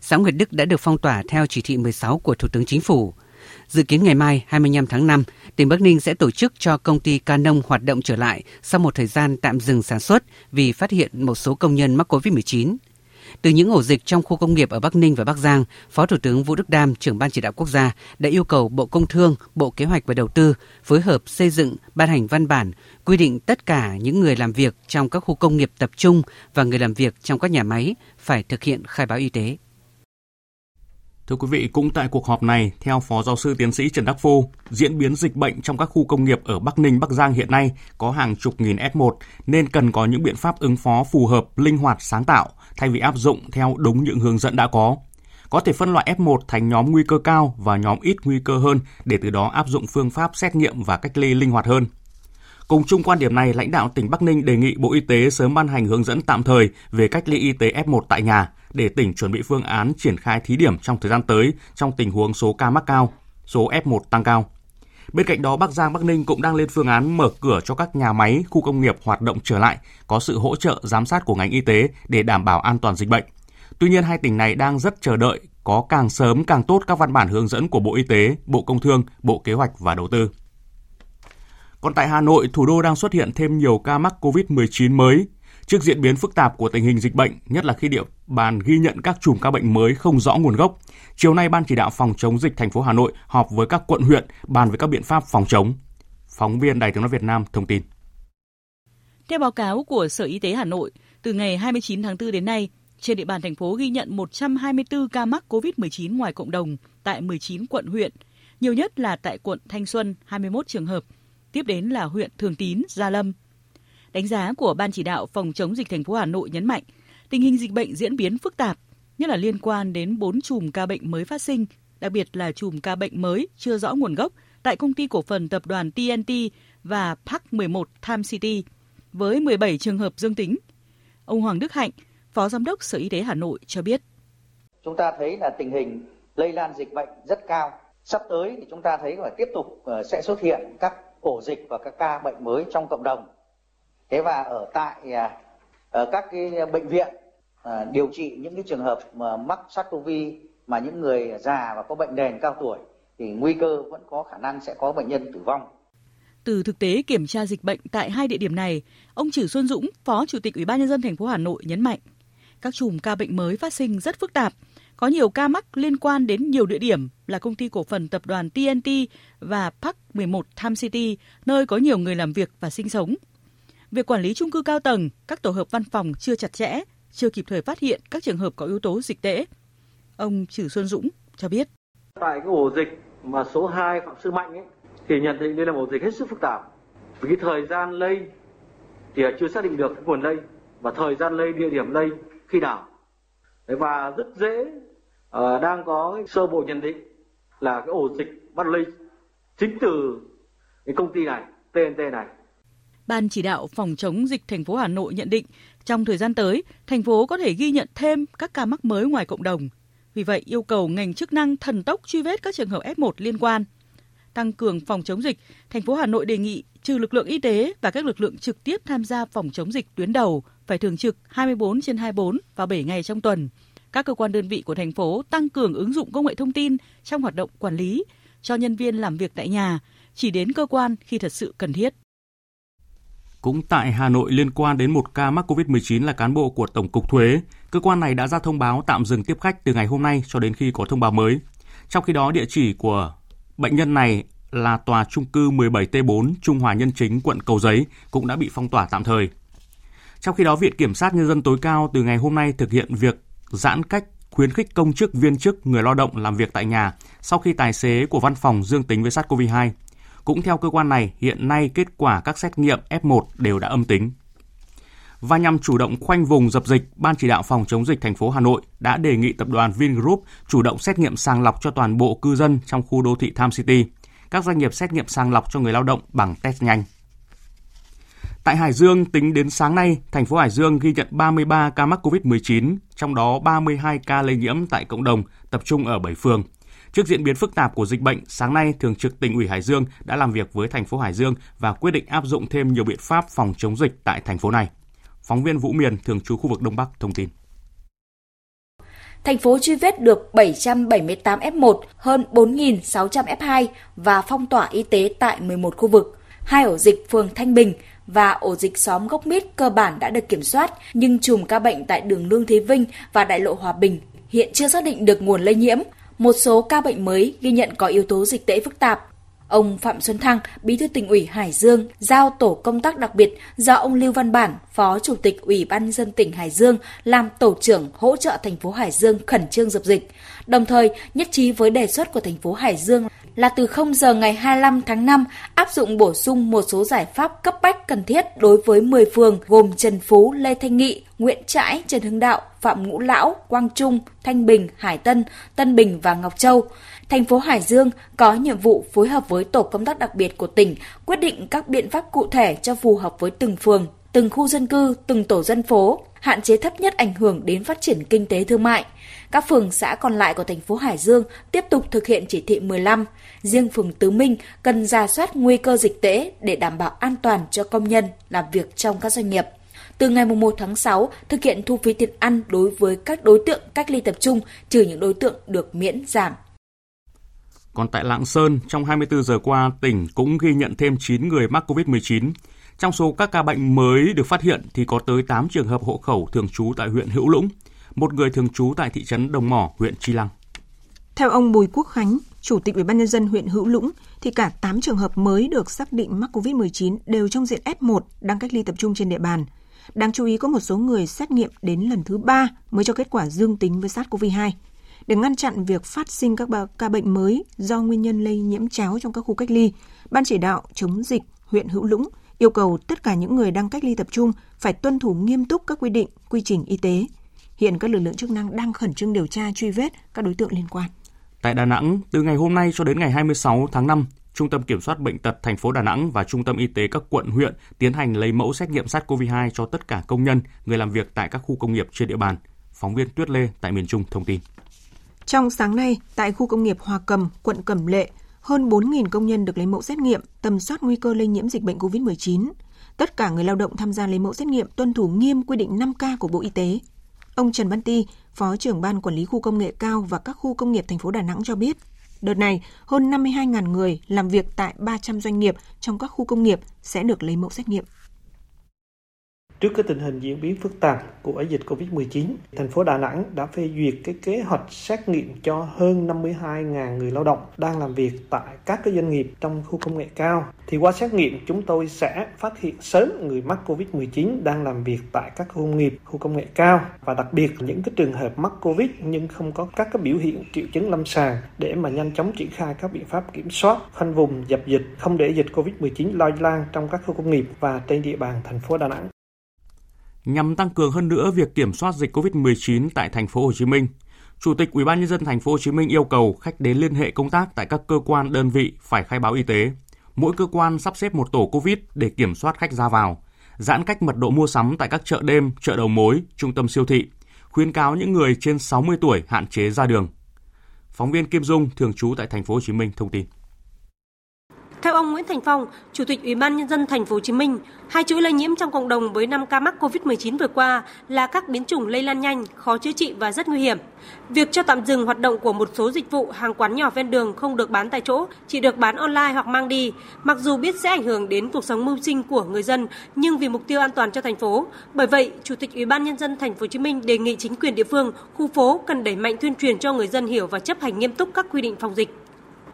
Xã Nguyệt Đức đã được phong tỏa theo chỉ thị 16 của Thủ tướng Chính phủ. Dự kiến ngày mai 25 tháng 5, tỉnh Bắc Ninh sẽ tổ chức cho công ty Canon hoạt động trở lại sau một thời gian tạm dừng sản xuất vì phát hiện một số công nhân mắc COVID-19. Từ những ổ dịch trong khu công nghiệp ở Bắc Ninh và Bắc Giang, Phó Thủ tướng Vũ Đức Đam, trưởng ban chỉ đạo quốc gia, đã yêu cầu Bộ Công Thương, Bộ Kế hoạch và Đầu tư phối hợp xây dựng, ban hành văn bản quy định tất cả những người làm việc trong các khu công nghiệp tập trung và người làm việc trong các nhà máy phải thực hiện khai báo y tế. Thưa quý vị, cũng tại cuộc họp này, theo Phó Giáo sư Tiến sĩ Trần Đắc Phu, diễn biến dịch bệnh trong các khu công nghiệp ở Bắc Ninh, Bắc Giang hiện nay có hàng chục nghìn F1 nên cần có những biện pháp ứng phó phù hợp, linh hoạt, sáng tạo thay vì áp dụng theo đúng những hướng dẫn đã có. Có thể phân loại F1 thành nhóm nguy cơ cao và nhóm ít nguy cơ hơn để từ đó áp dụng phương pháp xét nghiệm và cách ly linh hoạt hơn. Cùng chung quan điểm này, lãnh đạo tỉnh Bắc Ninh đề nghị Bộ Y tế sớm ban hành hướng dẫn tạm thời về cách ly y tế F1 tại nhà để tỉnh chuẩn bị phương án triển khai thí điểm trong thời gian tới trong tình huống số ca mắc cao, số F1 tăng cao. Bên cạnh đó, Bắc Giang, Bắc Ninh cũng đang lên phương án mở cửa cho các nhà máy, khu công nghiệp hoạt động trở lại, có sự hỗ trợ giám sát của ngành y tế để đảm bảo an toàn dịch bệnh. Tuy nhiên, hai tỉnh này đang rất chờ đợi có càng sớm càng tốt các văn bản hướng dẫn của Bộ Y tế, Bộ Công Thương, Bộ Kế hoạch và Đầu tư. Còn tại Hà Nội, thủ đô đang xuất hiện thêm nhiều ca mắc COVID-19 mới. Trước diễn biến phức tạp của tình hình dịch bệnh, nhất là khi địa bàn ghi nhận các chùm ca bệnh mới không rõ nguồn gốc, chiều nay Ban chỉ đạo phòng chống dịch thành phố Hà Nội họp với các quận huyện bàn về các biện pháp phòng chống. Phóng viên Đài tiếng nói Việt Nam thông tin. Theo báo cáo của Sở Y tế Hà Nội, từ ngày 29 tháng 4 đến nay, trên địa bàn thành phố ghi nhận 124 ca mắc COVID-19 ngoài cộng đồng tại 19 quận huyện, nhiều nhất là tại quận Thanh Xuân 21 trường hợp, tiếp đến là huyện Thường Tín, Gia Lâm. Đánh giá của Ban chỉ đạo phòng chống dịch thành phố Hà Nội nhấn mạnh, tình hình dịch bệnh diễn biến phức tạp, nhất là liên quan đến 4 chùm ca bệnh mới phát sinh, đặc biệt là chùm ca bệnh mới chưa rõ nguồn gốc tại công ty cổ phần tập đoàn TNT và Park 11 Time City với 17 trường hợp dương tính. Ông Hoàng Đức Hạnh, Phó Giám đốc Sở Y tế Hà Nội cho biết. Chúng ta thấy là tình hình lây lan dịch bệnh rất cao. Sắp tới thì chúng ta thấy là tiếp tục ờ, sẽ xuất hiện các ổ dịch và các ca bệnh mới trong cộng đồng. Thế và ở tại à, ở các cái bệnh viện à, điều trị những cái trường hợp mà mắc SARS-CoV mà những người già và có bệnh nền cao tuổi thì nguy cơ vẫn có khả năng sẽ có bệnh nhân tử vong. Từ thực tế kiểm tra dịch bệnh tại hai địa điểm này, ông Trử Xuân Dũng, Phó Chủ tịch Ủy ban nhân dân thành phố Hà Nội nhấn mạnh, các chùm ca bệnh mới phát sinh rất phức tạp, có nhiều ca mắc liên quan đến nhiều địa điểm là công ty cổ phần tập đoàn TNT và Park 11 Time City, nơi có nhiều người làm việc và sinh sống. Việc quản lý chung cư cao tầng, các tổ hợp văn phòng chưa chặt chẽ, chưa kịp thời phát hiện các trường hợp có yếu tố dịch tễ. Ông Trử Xuân Dũng cho biết. Tại cái ổ dịch mà số 2 Phạm Sư Mạnh ấy, thì nhận định đây là một ổ dịch hết sức phức tạp. Vì cái thời gian lây thì chưa xác định được cái nguồn lây và thời gian lây, địa điểm lây khi nào. Và rất dễ uh, đang có sơ bộ nhận định là cái ổ dịch bắt lây chính từ cái công ty này, TNT này. Ban chỉ đạo phòng chống dịch thành phố Hà Nội nhận định trong thời gian tới, thành phố có thể ghi nhận thêm các ca mắc mới ngoài cộng đồng. Vì vậy, yêu cầu ngành chức năng thần tốc truy vết các trường hợp F1 liên quan. Tăng cường phòng chống dịch, thành phố Hà Nội đề nghị trừ lực lượng y tế và các lực lượng trực tiếp tham gia phòng chống dịch tuyến đầu phải thường trực 24 trên 24 và 7 ngày trong tuần. Các cơ quan đơn vị của thành phố tăng cường ứng dụng công nghệ thông tin trong hoạt động quản lý, cho nhân viên làm việc tại nhà, chỉ đến cơ quan khi thật sự cần thiết. Cũng tại Hà Nội liên quan đến một ca mắc COVID-19 là cán bộ của Tổng cục Thuế, cơ quan này đã ra thông báo tạm dừng tiếp khách từ ngày hôm nay cho đến khi có thông báo mới. Trong khi đó, địa chỉ của bệnh nhân này là tòa trung cư 17T4 Trung Hòa Nhân Chính, quận Cầu Giấy cũng đã bị phong tỏa tạm thời. Trong khi đó, Viện Kiểm sát Nhân dân tối cao từ ngày hôm nay thực hiện việc giãn cách khuyến khích công chức viên chức người lao động làm việc tại nhà sau khi tài xế của văn phòng dương tính với SARS-CoV-2. Cũng theo cơ quan này, hiện nay kết quả các xét nghiệm F1 đều đã âm tính. Và nhằm chủ động khoanh vùng dập dịch, Ban chỉ đạo phòng chống dịch thành phố Hà Nội đã đề nghị tập đoàn Vingroup chủ động xét nghiệm sàng lọc cho toàn bộ cư dân trong khu đô thị Tham City. Các doanh nghiệp xét nghiệm sàng lọc cho người lao động bằng test nhanh. Tại Hải Dương, tính đến sáng nay, thành phố Hải Dương ghi nhận 33 ca mắc COVID-19, trong đó 32 ca lây nhiễm tại cộng đồng, tập trung ở 7 phường. Trước diễn biến phức tạp của dịch bệnh, sáng nay Thường trực tỉnh ủy Hải Dương đã làm việc với thành phố Hải Dương và quyết định áp dụng thêm nhiều biện pháp phòng chống dịch tại thành phố này. Phóng viên Vũ Miền, thường trú khu vực Đông Bắc thông tin. Thành phố truy vết được 778 F1, hơn 4.600 F2 và phong tỏa y tế tại 11 khu vực. Hai ổ dịch phường Thanh Bình và ổ dịch xóm Gốc Mít cơ bản đã được kiểm soát, nhưng chùm ca bệnh tại đường Lương Thế Vinh và đại lộ Hòa Bình hiện chưa xác định được nguồn lây nhiễm. Một số ca bệnh mới ghi nhận có yếu tố dịch tễ phức tạp. Ông Phạm Xuân Thăng, Bí thư tỉnh ủy Hải Dương, giao tổ công tác đặc biệt do ông Lưu Văn Bản, Phó Chủ tịch Ủy ban dân tỉnh Hải Dương làm tổ trưởng hỗ trợ thành phố Hải Dương khẩn trương dập dịch. Đồng thời, nhất trí với đề xuất của thành phố Hải Dương là từ 0 giờ ngày 25 tháng 5 áp dụng bổ sung một số giải pháp cấp bách cần thiết đối với 10 phường gồm Trần Phú, Lê Thanh Nghị, Nguyễn Trãi, Trần Hưng Đạo, Phạm Ngũ Lão, Quang Trung, Thanh Bình, Hải Tân, Tân Bình và Ngọc Châu. Thành phố Hải Dương có nhiệm vụ phối hợp với tổ công tác đặc biệt của tỉnh quyết định các biện pháp cụ thể cho phù hợp với từng phường, từng khu dân cư, từng tổ dân phố, hạn chế thấp nhất ảnh hưởng đến phát triển kinh tế thương mại. Các phường xã còn lại của thành phố Hải Dương tiếp tục thực hiện chỉ thị 15. Riêng phường Tứ Minh cần ra soát nguy cơ dịch tễ để đảm bảo an toàn cho công nhân làm việc trong các doanh nghiệp. Từ ngày 1 tháng 6, thực hiện thu phí tiền ăn đối với các đối tượng cách ly tập trung, trừ những đối tượng được miễn giảm. Còn tại Lạng Sơn, trong 24 giờ qua, tỉnh cũng ghi nhận thêm 9 người mắc COVID-19. Trong số các ca bệnh mới được phát hiện thì có tới 8 trường hợp hộ khẩu thường trú tại huyện Hữu Lũng, một người thường trú tại thị trấn Đồng Mỏ, huyện Chi Lăng. Theo ông Bùi Quốc Khánh, Chủ tịch Ủy ban nhân dân huyện Hữu Lũng, thì cả 8 trường hợp mới được xác định mắc COVID-19 đều trong diện F1 đang cách ly tập trung trên địa bàn. Đáng chú ý có một số người xét nghiệm đến lần thứ 3 mới cho kết quả dương tính với SARS-CoV-2. Để ngăn chặn việc phát sinh các ca bệnh mới do nguyên nhân lây nhiễm cháo trong các khu cách ly, Ban chỉ đạo chống dịch huyện Hữu Lũng yêu cầu tất cả những người đang cách ly tập trung phải tuân thủ nghiêm túc các quy định, quy trình y tế. Hiện các lực lượng chức năng đang khẩn trương điều tra truy vết các đối tượng liên quan. Tại Đà Nẵng, từ ngày hôm nay cho đến ngày 26 tháng 5, Trung tâm Kiểm soát Bệnh tật thành phố Đà Nẵng và Trung tâm Y tế các quận huyện tiến hành lấy mẫu xét nghiệm SARS-CoV-2 cho tất cả công nhân, người làm việc tại các khu công nghiệp trên địa bàn. Phóng viên Tuyết Lê tại miền Trung thông tin. Trong sáng nay, tại khu công nghiệp Hòa Cầm, quận Cẩm Lệ, hơn 4.000 công nhân được lấy mẫu xét nghiệm, tầm soát nguy cơ lây nhiễm dịch bệnh COVID-19. Tất cả người lao động tham gia lấy mẫu xét nghiệm tuân thủ nghiêm quy định 5K của Bộ Y tế. Ông Trần Văn Ti, Phó trưởng ban quản lý khu công nghệ cao và các khu công nghiệp thành phố Đà Nẵng cho biết, đợt này hơn 52.000 người làm việc tại 300 doanh nghiệp trong các khu công nghiệp sẽ được lấy mẫu xét nghiệm. Trước cái tình hình diễn biến phức tạp của dịch Covid-19, thành phố Đà Nẵng đã phê duyệt cái kế hoạch xét nghiệm cho hơn 52.000 người lao động đang làm việc tại các cái doanh nghiệp trong khu công nghệ cao. Thì qua xét nghiệm chúng tôi sẽ phát hiện sớm người mắc Covid-19 đang làm việc tại các khu công nghiệp, khu công nghệ cao và đặc biệt những cái trường hợp mắc Covid nhưng không có các cái biểu hiện triệu chứng lâm sàng để mà nhanh chóng triển khai các biện pháp kiểm soát, khoanh vùng, dập dịch, không để dịch Covid-19 lây lan trong các khu công nghiệp và trên địa bàn thành phố Đà Nẵng. Nhằm tăng cường hơn nữa việc kiểm soát dịch COVID-19 tại thành phố Hồ Chí Minh, Chủ tịch Ủy ban nhân dân thành phố Hồ Chí Minh yêu cầu khách đến liên hệ công tác tại các cơ quan đơn vị phải khai báo y tế. Mỗi cơ quan sắp xếp một tổ COVID để kiểm soát khách ra vào, giãn cách mật độ mua sắm tại các chợ đêm, chợ đầu mối, trung tâm siêu thị, khuyến cáo những người trên 60 tuổi hạn chế ra đường. Phóng viên Kim Dung thường trú tại thành phố Hồ Chí Minh thông tin. Theo ông Nguyễn Thành Phong, Chủ tịch Ủy ban nhân dân thành phố Hồ Chí Minh, hai chuỗi lây nhiễm trong cộng đồng với 5 ca mắc COVID-19 vừa qua là các biến chủng lây lan nhanh, khó chữa trị và rất nguy hiểm. Việc cho tạm dừng hoạt động của một số dịch vụ hàng quán nhỏ ven đường không được bán tại chỗ, chỉ được bán online hoặc mang đi, mặc dù biết sẽ ảnh hưởng đến cuộc sống mưu sinh của người dân, nhưng vì mục tiêu an toàn cho thành phố. Bởi vậy, Chủ tịch Ủy ban nhân dân thành phố Hồ Chí Minh đề nghị chính quyền địa phương, khu phố cần đẩy mạnh tuyên truyền cho người dân hiểu và chấp hành nghiêm túc các quy định phòng dịch.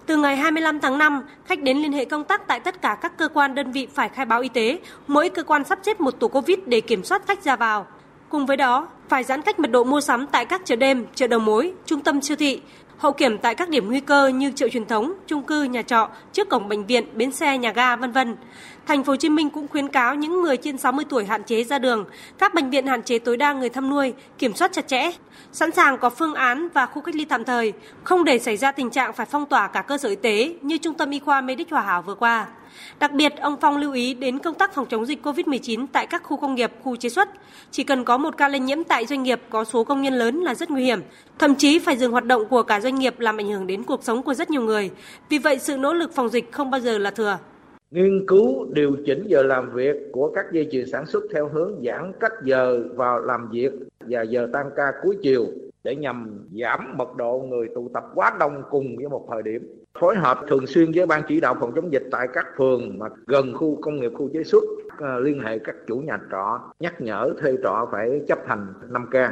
Từ ngày 25 tháng 5, khách đến liên hệ công tác tại tất cả các cơ quan đơn vị phải khai báo y tế, mỗi cơ quan sắp xếp một tổ Covid để kiểm soát khách ra vào. Cùng với đó, phải giãn cách mật độ mua sắm tại các chợ đêm, chợ đầu mối, trung tâm siêu thị, hậu kiểm tại các điểm nguy cơ như chợ truyền thống, chung cư, nhà trọ, trước cổng bệnh viện, bến xe, nhà ga, vân vân. Thành phố Hồ Chí Minh cũng khuyến cáo những người trên 60 tuổi hạn chế ra đường, các bệnh viện hạn chế tối đa người thăm nuôi, kiểm soát chặt chẽ, sẵn sàng có phương án và khu cách ly tạm thời, không để xảy ra tình trạng phải phong tỏa cả cơ sở y tế như Trung tâm Y khoa Medic Hòa Hảo vừa qua. Đặc biệt, ông Phong lưu ý đến công tác phòng chống dịch COVID-19 tại các khu công nghiệp, khu chế xuất. Chỉ cần có một ca lây nhiễm tại doanh nghiệp có số công nhân lớn là rất nguy hiểm, thậm chí phải dừng hoạt động của cả doanh nghiệp làm ảnh hưởng đến cuộc sống của rất nhiều người. Vì vậy, sự nỗ lực phòng dịch không bao giờ là thừa. Nghiên cứu, điều chỉnh giờ làm việc của các dây chuyền sản xuất theo hướng giãn cách giờ vào làm việc và giờ tăng ca cuối chiều để nhằm giảm mật độ người tụ tập quá đông cùng với một thời điểm phối hợp thường xuyên với ban chỉ đạo phòng chống dịch tại các phường mà gần khu công nghiệp khu chế xuất à, liên hệ các chủ nhà trọ, nhắc nhở thuê trọ phải chấp hành 5K.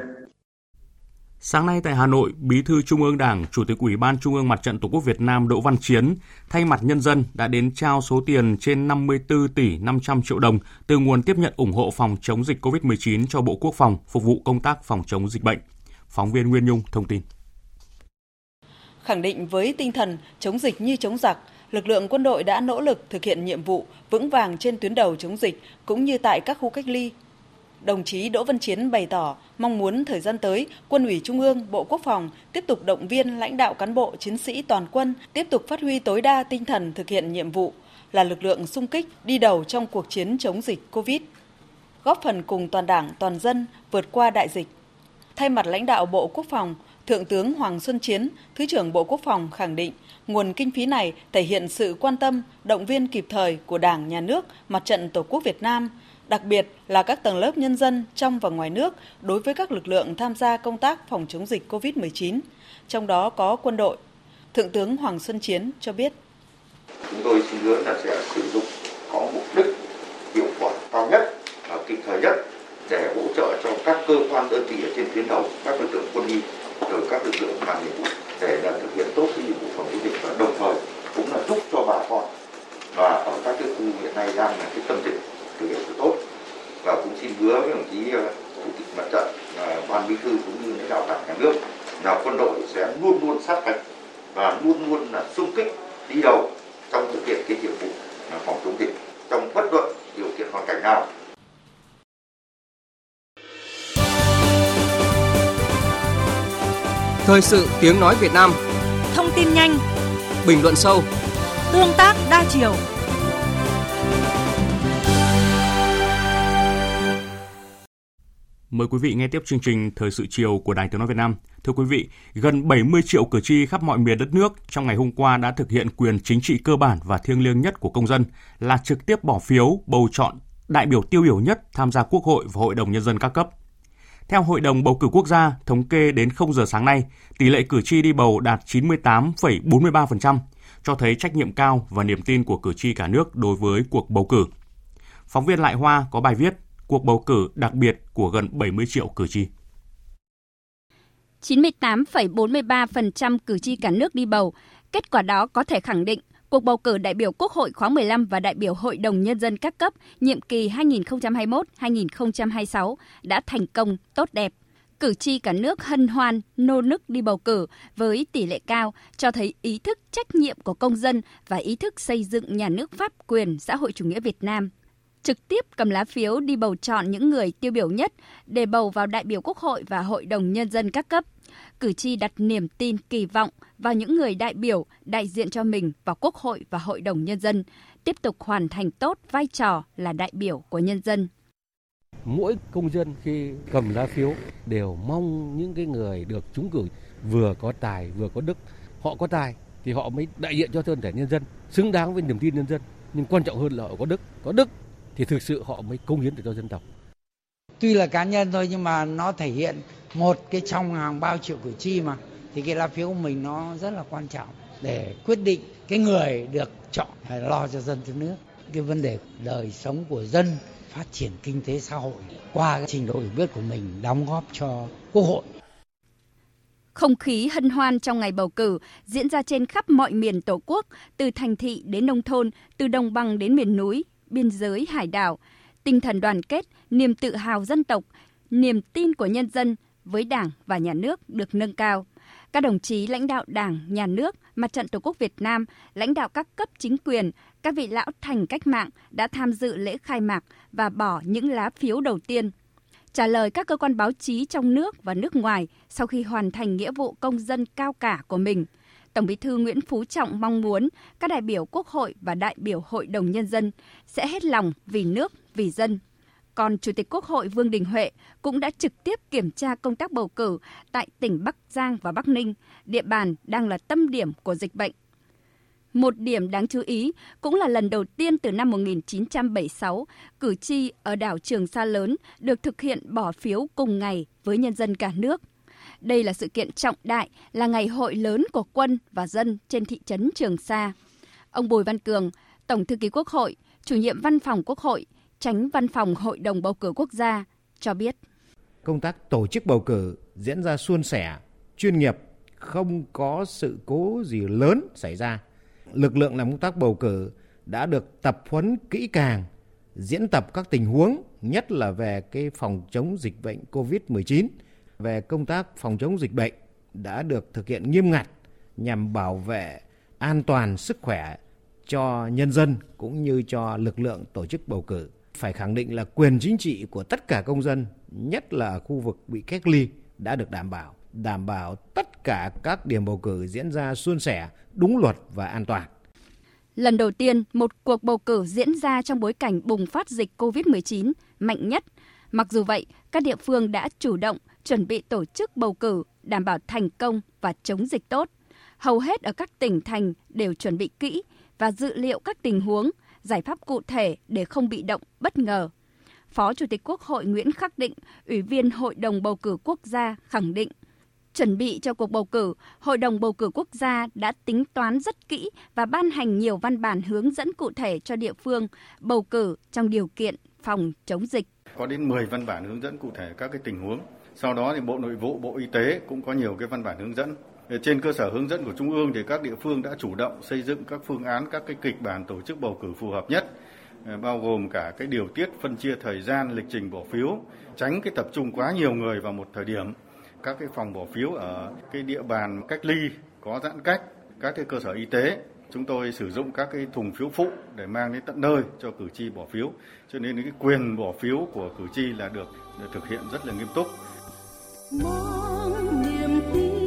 Sáng nay tại Hà Nội, Bí thư Trung ương Đảng, Chủ tịch Ủy ban Trung ương Mặt trận Tổ quốc Việt Nam Đỗ Văn Chiến thay mặt nhân dân đã đến trao số tiền trên 54 tỷ 500 triệu đồng từ nguồn tiếp nhận ủng hộ phòng chống dịch COVID-19 cho Bộ Quốc phòng phục vụ công tác phòng chống dịch bệnh. Phóng viên Nguyên Nhung thông tin. Khẳng định với tinh thần chống dịch như chống giặc, lực lượng quân đội đã nỗ lực thực hiện nhiệm vụ vững vàng trên tuyến đầu chống dịch cũng như tại các khu cách ly. Đồng chí Đỗ Văn Chiến bày tỏ mong muốn thời gian tới, Quân ủy Trung ương, Bộ Quốc phòng tiếp tục động viên lãnh đạo cán bộ chiến sĩ toàn quân tiếp tục phát huy tối đa tinh thần thực hiện nhiệm vụ là lực lượng sung kích đi đầu trong cuộc chiến chống dịch Covid, góp phần cùng toàn Đảng, toàn dân vượt qua đại dịch. Thay mặt lãnh đạo Bộ Quốc phòng, Thượng tướng Hoàng Xuân Chiến, Thứ trưởng Bộ Quốc phòng khẳng định nguồn kinh phí này thể hiện sự quan tâm, động viên kịp thời của Đảng, Nhà nước, Mặt trận Tổ quốc Việt Nam, đặc biệt là các tầng lớp nhân dân trong và ngoài nước đối với các lực lượng tham gia công tác phòng chống dịch COVID-19, trong đó có quân đội. Thượng tướng Hoàng Xuân Chiến cho biết. Chúng tôi xin hứa là sẽ sử dụng có mục đích hiệu quả cao nhất và kịp thời nhất để hỗ trợ cho các cơ quan đơn vị ở trên tuyến đầu, các lực lượng quân y, rồi các lực lượng làm nhiệm vụ để là thực hiện tốt cái nhiệm vụ phòng chống dịch và đồng thời cũng là giúp cho bà con và ở các cái khu hiện nay đang là cái tâm dịch thực hiện được tốt. Và cũng xin hứa với đồng chí ờ, chủ tịch mặt trận ban bí thư cũng như lãnh đạo đảng nhà nước là quân đội sẽ luôn luôn sát cánh và luôn luôn là sung kích đi đầu trong thực hiện cái nhiệm vụ phòng chống dịch trong bất luận điều kiện hoàn cảnh nào. Thời sự tiếng nói Việt Nam. Thông tin nhanh. Bình luận sâu. Tương tác đa chiều Mời quý vị nghe tiếp chương trình Thời sự chiều của Đài Tiếng Nói Việt Nam. Thưa quý vị, gần 70 triệu cử tri khắp mọi miền đất nước trong ngày hôm qua đã thực hiện quyền chính trị cơ bản và thiêng liêng nhất của công dân là trực tiếp bỏ phiếu bầu chọn đại biểu tiêu biểu nhất tham gia Quốc hội và Hội đồng Nhân dân các cấp. Theo Hội đồng Bầu cử Quốc gia, thống kê đến 0 giờ sáng nay, tỷ lệ cử tri đi bầu đạt 98,43%, cho thấy trách nhiệm cao và niềm tin của cử tri cả nước đối với cuộc bầu cử. Phóng viên Lại Hoa có bài viết cuộc bầu cử đặc biệt của gần 70 triệu cử tri. 98,43% cử tri cả nước đi bầu. Kết quả đó có thể khẳng định cuộc bầu cử đại biểu Quốc hội khóa 15 và đại biểu Hội đồng Nhân dân các cấp nhiệm kỳ 2021-2026 đã thành công tốt đẹp. Cử tri cả nước hân hoan, nô nức đi bầu cử với tỷ lệ cao, cho thấy ý thức trách nhiệm của công dân và ý thức xây dựng nhà nước pháp quyền xã hội chủ nghĩa Việt Nam trực tiếp cầm lá phiếu đi bầu chọn những người tiêu biểu nhất để bầu vào đại biểu Quốc hội và Hội đồng Nhân dân các cấp. Cử tri đặt niềm tin kỳ vọng vào những người đại biểu đại diện cho mình vào Quốc hội và Hội đồng Nhân dân, tiếp tục hoàn thành tốt vai trò là đại biểu của nhân dân. Mỗi công dân khi cầm lá phiếu đều mong những cái người được trúng cử vừa có tài vừa có đức. Họ có tài thì họ mới đại diện cho thân thể nhân dân, xứng đáng với niềm tin nhân dân. Nhưng quan trọng hơn là họ có đức. Có đức thì thực sự họ mới công hiến được cho dân tộc. Tuy là cá nhân thôi nhưng mà nó thể hiện một cái trong hàng bao triệu cử tri mà thì cái lá phiếu của mình nó rất là quan trọng để quyết định cái người được chọn phải lo cho dân cho nước. Cái vấn đề đời sống của dân phát triển kinh tế xã hội qua cái trình độ hiểu biết của mình đóng góp cho quốc hội. Không khí hân hoan trong ngày bầu cử diễn ra trên khắp mọi miền Tổ quốc, từ thành thị đến nông thôn, từ đồng bằng đến miền núi, biên giới hải đảo, tinh thần đoàn kết, niềm tự hào dân tộc, niềm tin của nhân dân với Đảng và Nhà nước được nâng cao. Các đồng chí lãnh đạo Đảng, Nhà nước, Mặt trận Tổ quốc Việt Nam, lãnh đạo các cấp chính quyền, các vị lão thành cách mạng đã tham dự lễ khai mạc và bỏ những lá phiếu đầu tiên. Trả lời các cơ quan báo chí trong nước và nước ngoài sau khi hoàn thành nghĩa vụ công dân cao cả của mình – Tổng Bí thư Nguyễn Phú Trọng mong muốn các đại biểu Quốc hội và đại biểu Hội đồng Nhân dân sẽ hết lòng vì nước, vì dân. Còn Chủ tịch Quốc hội Vương Đình Huệ cũng đã trực tiếp kiểm tra công tác bầu cử tại tỉnh Bắc Giang và Bắc Ninh, địa bàn đang là tâm điểm của dịch bệnh. Một điểm đáng chú ý cũng là lần đầu tiên từ năm 1976, cử tri ở đảo Trường Sa lớn được thực hiện bỏ phiếu cùng ngày với nhân dân cả nước. Đây là sự kiện trọng đại, là ngày hội lớn của quân và dân trên thị trấn Trường Sa. Ông Bùi Văn Cường, Tổng thư ký Quốc hội, chủ nhiệm văn phòng Quốc hội, tránh văn phòng Hội đồng bầu cử quốc gia cho biết. Công tác tổ chức bầu cử diễn ra suôn sẻ, chuyên nghiệp, không có sự cố gì lớn xảy ra. Lực lượng làm công tác bầu cử đã được tập huấn kỹ càng, diễn tập các tình huống, nhất là về cái phòng chống dịch bệnh COVID-19, về công tác phòng chống dịch bệnh đã được thực hiện nghiêm ngặt nhằm bảo vệ an toàn sức khỏe cho nhân dân cũng như cho lực lượng tổ chức bầu cử. Phải khẳng định là quyền chính trị của tất cả công dân, nhất là khu vực bị cách ly đã được đảm bảo, đảm bảo tất cả các điểm bầu cử diễn ra suôn sẻ, đúng luật và an toàn. Lần đầu tiên, một cuộc bầu cử diễn ra trong bối cảnh bùng phát dịch COVID-19 mạnh nhất. Mặc dù vậy, các địa phương đã chủ động chuẩn bị tổ chức bầu cử đảm bảo thành công và chống dịch tốt. Hầu hết ở các tỉnh thành đều chuẩn bị kỹ và dự liệu các tình huống, giải pháp cụ thể để không bị động, bất ngờ. Phó Chủ tịch Quốc hội Nguyễn Khắc Định, Ủy viên Hội đồng Bầu cử Quốc gia khẳng định, chuẩn bị cho cuộc bầu cử, Hội đồng Bầu cử Quốc gia đã tính toán rất kỹ và ban hành nhiều văn bản hướng dẫn cụ thể cho địa phương bầu cử trong điều kiện phòng chống dịch. Có đến 10 văn bản hướng dẫn cụ thể các cái tình huống. Sau đó thì Bộ Nội vụ, Bộ Y tế cũng có nhiều cái văn bản hướng dẫn trên cơ sở hướng dẫn của Trung ương thì các địa phương đã chủ động xây dựng các phương án, các cái kịch bản tổ chức bầu cử phù hợp nhất, ờ, bao gồm cả cái điều tiết phân chia thời gian lịch trình bỏ phiếu, tránh cái tập trung quá nhiều người vào một thời điểm. Các cái phòng bỏ phiếu ở cái địa bàn cách ly có giãn cách, các cái cơ sở y tế chúng tôi sử dụng các cái thùng phiếu phụ để mang đến tận nơi cho cử tri bỏ phiếu. Cho nên cái quyền bỏ phiếu của cử tri là được thực hiện rất là nghiêm túc. Mang niềm tin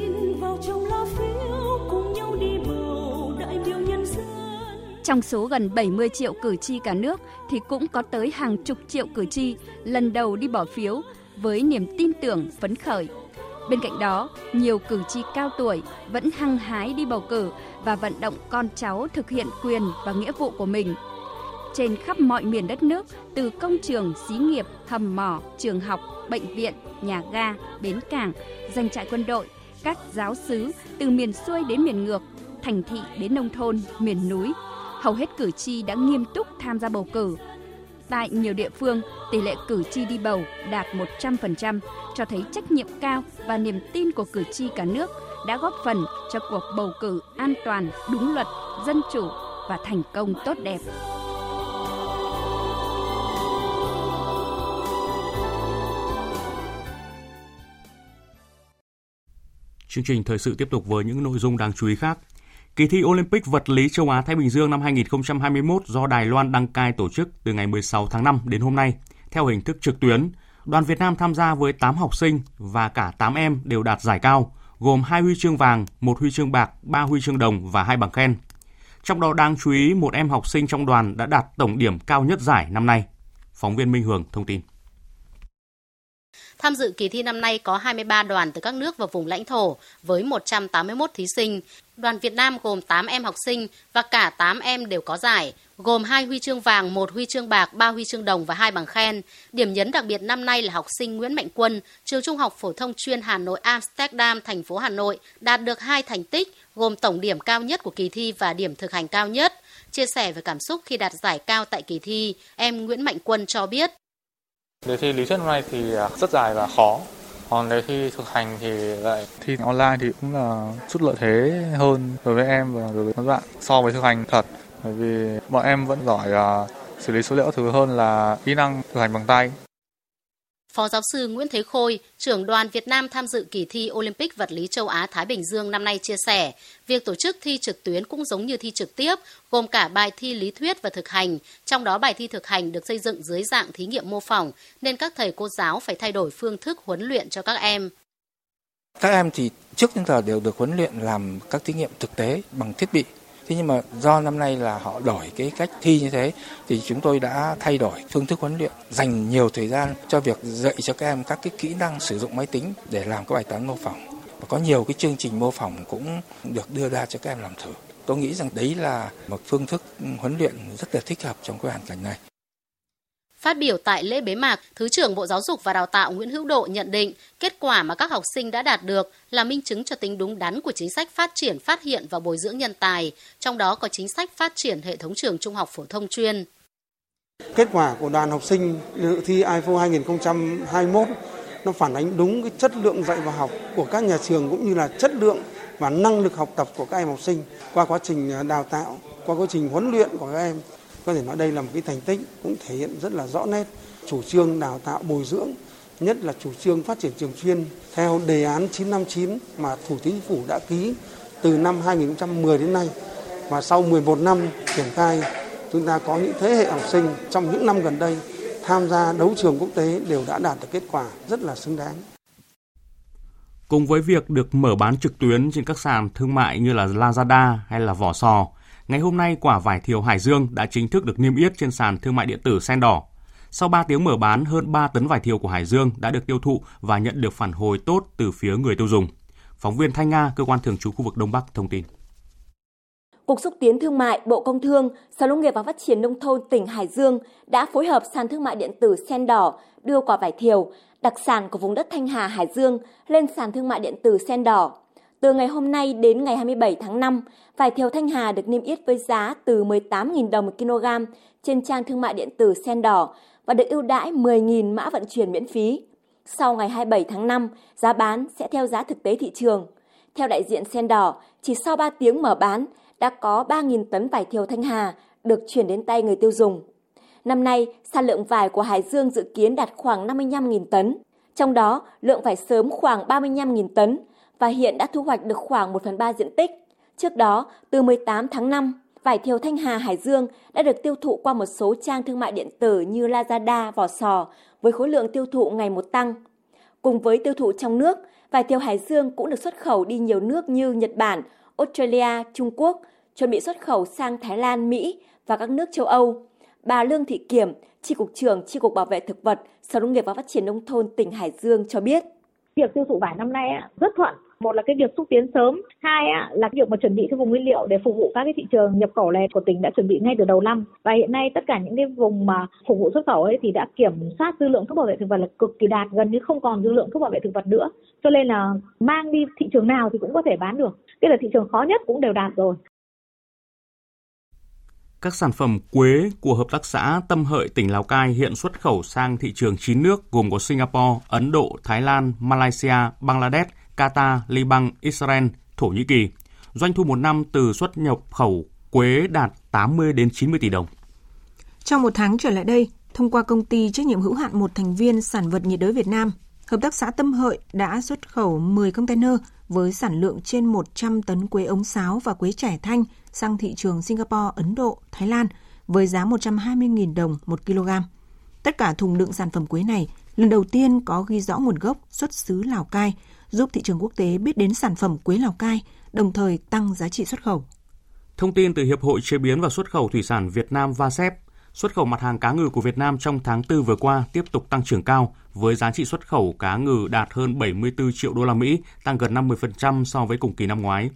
Trong số gần 70 triệu cử tri cả nước thì cũng có tới hàng chục triệu cử tri lần đầu đi bỏ phiếu với niềm tin tưởng phấn khởi. Bên cạnh đó, nhiều cử tri cao tuổi vẫn hăng hái đi bầu cử và vận động con cháu thực hiện quyền và nghĩa vụ của mình. Trên khắp mọi miền đất nước, từ công trường, xí nghiệp, hầm mỏ, trường học, bệnh viện, nhà ga, bến cảng, doanh trại quân đội, các giáo sứ từ miền xuôi đến miền ngược, thành thị đến nông thôn, miền núi, hầu hết cử tri đã nghiêm túc tham gia bầu cử. Tại nhiều địa phương, tỷ lệ cử tri đi bầu đạt 100%, cho thấy trách nhiệm cao và niềm tin của cử tri cả nước đã góp phần cho cuộc bầu cử an toàn, đúng luật, dân chủ và thành công tốt đẹp. Chương trình thời sự tiếp tục với những nội dung đáng chú ý khác. Kỳ thi Olympic vật lý châu Á Thái Bình Dương năm 2021 do Đài Loan đăng cai tổ chức từ ngày 16 tháng 5 đến hôm nay theo hình thức trực tuyến. Đoàn Việt Nam tham gia với 8 học sinh và cả 8 em đều đạt giải cao, gồm 2 huy chương vàng, 1 huy chương bạc, 3 huy chương đồng và 2 bằng khen. Trong đó đáng chú ý một em học sinh trong đoàn đã đạt tổng điểm cao nhất giải năm nay. Phóng viên Minh Hường thông tin. Tham dự kỳ thi năm nay có 23 đoàn từ các nước và vùng lãnh thổ với 181 thí sinh. Đoàn Việt Nam gồm 8 em học sinh và cả 8 em đều có giải, gồm 2 huy chương vàng, 1 huy chương bạc, 3 huy chương đồng và 2 bằng khen. Điểm nhấn đặc biệt năm nay là học sinh Nguyễn Mạnh Quân, trường Trung học phổ thông chuyên Hà Nội Amsterdam, thành phố Hà Nội đạt được hai thành tích gồm tổng điểm cao nhất của kỳ thi và điểm thực hành cao nhất. Chia sẻ về cảm xúc khi đạt giải cao tại kỳ thi, em Nguyễn Mạnh Quân cho biết. Đề thi lý thuyết hôm nay thì à, rất dài và khó. Còn đề thi thực hành thì lại thi online thì cũng là chút lợi thế hơn đối với em và đối với các bạn so với thực hành thật. Bởi vì bọn em vẫn giỏi uh, xử lý số liệu thứ hơn là kỹ năng thực hành bằng tay. Phó giáo sư Nguyễn Thế Khôi, trưởng đoàn Việt Nam tham dự kỳ thi Olympic vật lý châu Á Thái Bình Dương năm nay chia sẻ, việc tổ chức thi trực tuyến cũng giống như thi trực tiếp, gồm cả bài thi lý thuyết và thực hành, trong đó bài thi thực hành được xây dựng dưới dạng thí nghiệm mô phỏng nên các thầy cô giáo phải thay đổi phương thức huấn luyện cho các em. Các em thì trước đến giờ đều được huấn luyện làm các thí nghiệm thực tế bằng thiết bị Thế nhưng mà do năm nay là họ đổi cái cách thi như thế thì chúng tôi đã thay đổi phương thức huấn luyện, dành nhiều thời gian cho việc dạy cho các em các cái kỹ năng sử dụng máy tính để làm các bài toán mô phỏng. Và có nhiều cái chương trình mô phỏng cũng được đưa ra cho các em làm thử. Tôi nghĩ rằng đấy là một phương thức huấn luyện rất là thích hợp trong cái hoàn cảnh này. Phát biểu tại lễ bế mạc, Thứ trưởng Bộ Giáo dục và Đào tạo Nguyễn Hữu Độ nhận định kết quả mà các học sinh đã đạt được là minh chứng cho tính đúng đắn của chính sách phát triển, phát hiện và bồi dưỡng nhân tài, trong đó có chính sách phát triển hệ thống trường trung học phổ thông chuyên. Kết quả của đoàn học sinh dự thi IFO 2021 nó phản ánh đúng cái chất lượng dạy và học của các nhà trường cũng như là chất lượng và năng lực học tập của các em học sinh qua quá trình đào tạo, qua quá trình huấn luyện của các em có thể nói đây là một cái thành tích cũng thể hiện rất là rõ nét chủ trương đào tạo bồi dưỡng, nhất là chủ trương phát triển trường chuyên theo đề án 959 mà Thủ tướng Chính phủ đã ký từ năm 2010 đến nay. Và sau 11 năm triển khai, chúng ta có những thế hệ học sinh trong những năm gần đây tham gia đấu trường quốc tế đều đã đạt được kết quả rất là xứng đáng. Cùng với việc được mở bán trực tuyến trên các sàn thương mại như là Lazada hay là Vỏ Sò, Ngày hôm nay, quả vải thiều Hải Dương đã chính thức được niêm yết trên sàn thương mại điện tử Sen Đỏ. Sau 3 tiếng mở bán, hơn 3 tấn vải thiều của Hải Dương đã được tiêu thụ và nhận được phản hồi tốt từ phía người tiêu dùng. Phóng viên Thanh Nga, cơ quan thường trú khu vực Đông Bắc thông tin. Cục xúc tiến thương mại, Bộ Công Thương, Sở Nông nghiệp và Phát triển Nông thôn tỉnh Hải Dương đã phối hợp sàn thương mại điện tử Sen Đỏ đưa quả vải thiều, đặc sản của vùng đất Thanh Hà, Hải Dương lên sàn thương mại điện tử Sen Đỏ. Từ ngày hôm nay đến ngày 27 tháng 5, vải thiều Thanh Hà được niêm yết với giá từ 18.000 đồng một kg trên trang thương mại điện tử Sen Đỏ và được ưu đãi 10.000 mã vận chuyển miễn phí. Sau ngày 27 tháng 5, giá bán sẽ theo giá thực tế thị trường. Theo đại diện Sen Đỏ, chỉ sau 3 tiếng mở bán, đã có 3.000 tấn vải thiều Thanh Hà được chuyển đến tay người tiêu dùng. Năm nay, sản lượng vải của Hải Dương dự kiến đạt khoảng 55.000 tấn, trong đó lượng vải sớm khoảng 35.000 tấn và hiện đã thu hoạch được khoảng 1 phần 3 diện tích. Trước đó, từ 18 tháng 5, vải thiều Thanh Hà Hải Dương đã được tiêu thụ qua một số trang thương mại điện tử như Lazada, Vỏ Sò với khối lượng tiêu thụ ngày một tăng. Cùng với tiêu thụ trong nước, vải thiều Hải Dương cũng được xuất khẩu đi nhiều nước như Nhật Bản, Australia, Trung Quốc, chuẩn bị xuất khẩu sang Thái Lan, Mỹ và các nước châu Âu. Bà Lương Thị Kiểm, Tri Cục trưởng Tri Cục Bảo vệ Thực vật, Sở Nông nghiệp và Phát triển Nông thôn tỉnh Hải Dương cho biết. Việc tiêu thụ vải năm nay rất thuận, một là cái việc xúc tiến sớm hai là cái việc mà chuẩn bị cái vùng nguyên liệu để phục vụ các cái thị trường nhập khẩu này của tỉnh đã chuẩn bị ngay từ đầu năm. Và hiện nay tất cả những cái vùng mà phục vụ xuất khẩu ấy thì đã kiểm soát dư lượng thuốc bảo vệ thực vật là cực kỳ đạt gần như không còn dư lượng thuốc bảo vệ thực vật nữa. Cho nên là mang đi thị trường nào thì cũng có thể bán được. Tức là thị trường khó nhất cũng đều đạt rồi. Các sản phẩm quế của Hợp tác xã Tâm Hợi tỉnh Lào Cai hiện xuất khẩu sang thị trường 9 nước gồm có Singapore, Ấn Độ, Thái Lan, Malaysia, Bangladesh, Qatar, Liban, Israel, Thổ Nhĩ Kỳ. Doanh thu một năm từ xuất nhập khẩu quế đạt 80 đến 90 tỷ đồng. Trong một tháng trở lại đây, thông qua công ty trách nhiệm hữu hạn một thành viên sản vật nhiệt đới Việt Nam, Hợp tác xã Tâm Hợi đã xuất khẩu 10 container với sản lượng trên 100 tấn quế ống sáo và quế trẻ thanh sang thị trường Singapore, Ấn Độ, Thái Lan với giá 120.000 đồng một kg. Tất cả thùng đựng sản phẩm quế này lần đầu tiên có ghi rõ nguồn gốc xuất xứ Lào Cai, giúp thị trường quốc tế biết đến sản phẩm quế Lào Cai, đồng thời tăng giá trị xuất khẩu. Thông tin từ Hiệp hội Chế biến và Xuất khẩu Thủy sản Việt Nam VASEP, xuất khẩu mặt hàng cá ngừ của Việt Nam trong tháng 4 vừa qua tiếp tục tăng trưởng cao với giá trị xuất khẩu cá ngừ đạt hơn 74 triệu đô la Mỹ, tăng gần 50% so với cùng kỳ năm ngoái.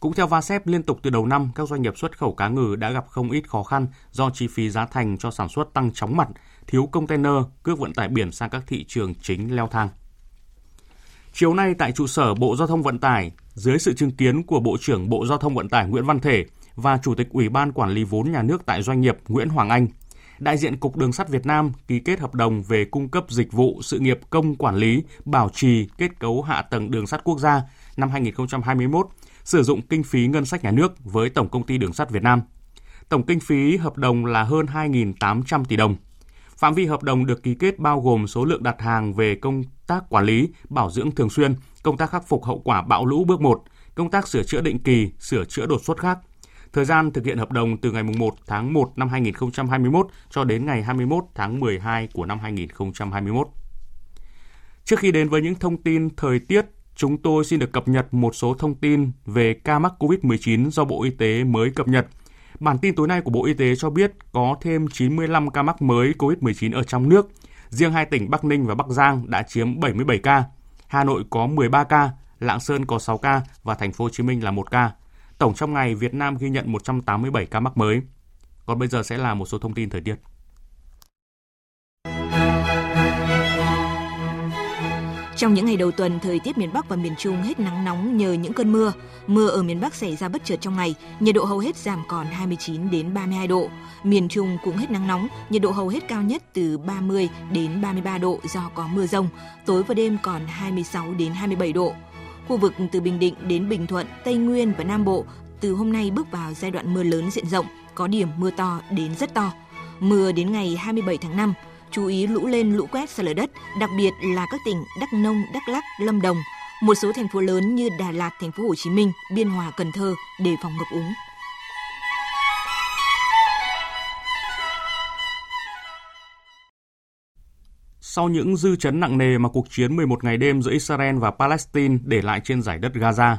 Cũng theo VASEP, liên tục từ đầu năm, các doanh nghiệp xuất khẩu cá ngừ đã gặp không ít khó khăn do chi phí giá thành cho sản xuất tăng chóng mặt, thiếu container, cước vận tải biển sang các thị trường chính leo thang. Chiều nay tại trụ sở Bộ Giao thông Vận tải, dưới sự chứng kiến của Bộ trưởng Bộ Giao thông Vận tải Nguyễn Văn Thể và Chủ tịch Ủy ban Quản lý vốn nhà nước tại doanh nghiệp Nguyễn Hoàng Anh, đại diện Cục Đường sắt Việt Nam ký kết hợp đồng về cung cấp dịch vụ sự nghiệp công quản lý, bảo trì kết cấu hạ tầng đường sắt quốc gia năm 2021, sử dụng kinh phí ngân sách nhà nước với Tổng công ty Đường sắt Việt Nam. Tổng kinh phí hợp đồng là hơn 2.800 tỷ đồng. Phạm vi hợp đồng được ký kết bao gồm số lượng đặt hàng về công tác quản lý, bảo dưỡng thường xuyên, công tác khắc phục hậu quả bão lũ bước 1, công tác sửa chữa định kỳ, sửa chữa đột xuất khác. Thời gian thực hiện hợp đồng từ ngày 1 tháng 1 năm 2021 cho đến ngày 21 tháng 12 của năm 2021. Trước khi đến với những thông tin thời tiết, chúng tôi xin được cập nhật một số thông tin về ca mắc COVID-19 do Bộ Y tế mới cập nhật. Bản tin tối nay của Bộ Y tế cho biết có thêm 95 ca mắc mới COVID-19 ở trong nước. Riêng hai tỉnh Bắc Ninh và Bắc Giang đã chiếm 77 ca. Hà Nội có 13 ca, Lạng Sơn có 6 ca và thành phố Hồ Chí Minh là 1 ca. Tổng trong ngày Việt Nam ghi nhận 187 ca mắc mới. Còn bây giờ sẽ là một số thông tin thời tiết. Trong những ngày đầu tuần, thời tiết miền Bắc và miền Trung hết nắng nóng nhờ những cơn mưa. Mưa ở miền Bắc xảy ra bất chợt trong ngày, nhiệt độ hầu hết giảm còn 29 đến 32 độ. Miền Trung cũng hết nắng nóng, nhiệt độ hầu hết cao nhất từ 30 đến 33 độ do có mưa rông. Tối và đêm còn 26 đến 27 độ. Khu vực từ Bình Định đến Bình Thuận, Tây Nguyên và Nam Bộ từ hôm nay bước vào giai đoạn mưa lớn diện rộng, có điểm mưa to đến rất to. Mưa đến ngày 27 tháng 5, chú ý lũ lên lũ quét sạt lở đất, đặc biệt là các tỉnh Đắk Nông, Đắk Lắk, Lâm Đồng, một số thành phố lớn như Đà Lạt, thành phố Hồ Chí Minh, Biên Hòa, Cần Thơ để phòng ngập úng. Sau những dư chấn nặng nề mà cuộc chiến 11 ngày đêm giữa Israel và Palestine để lại trên giải đất Gaza,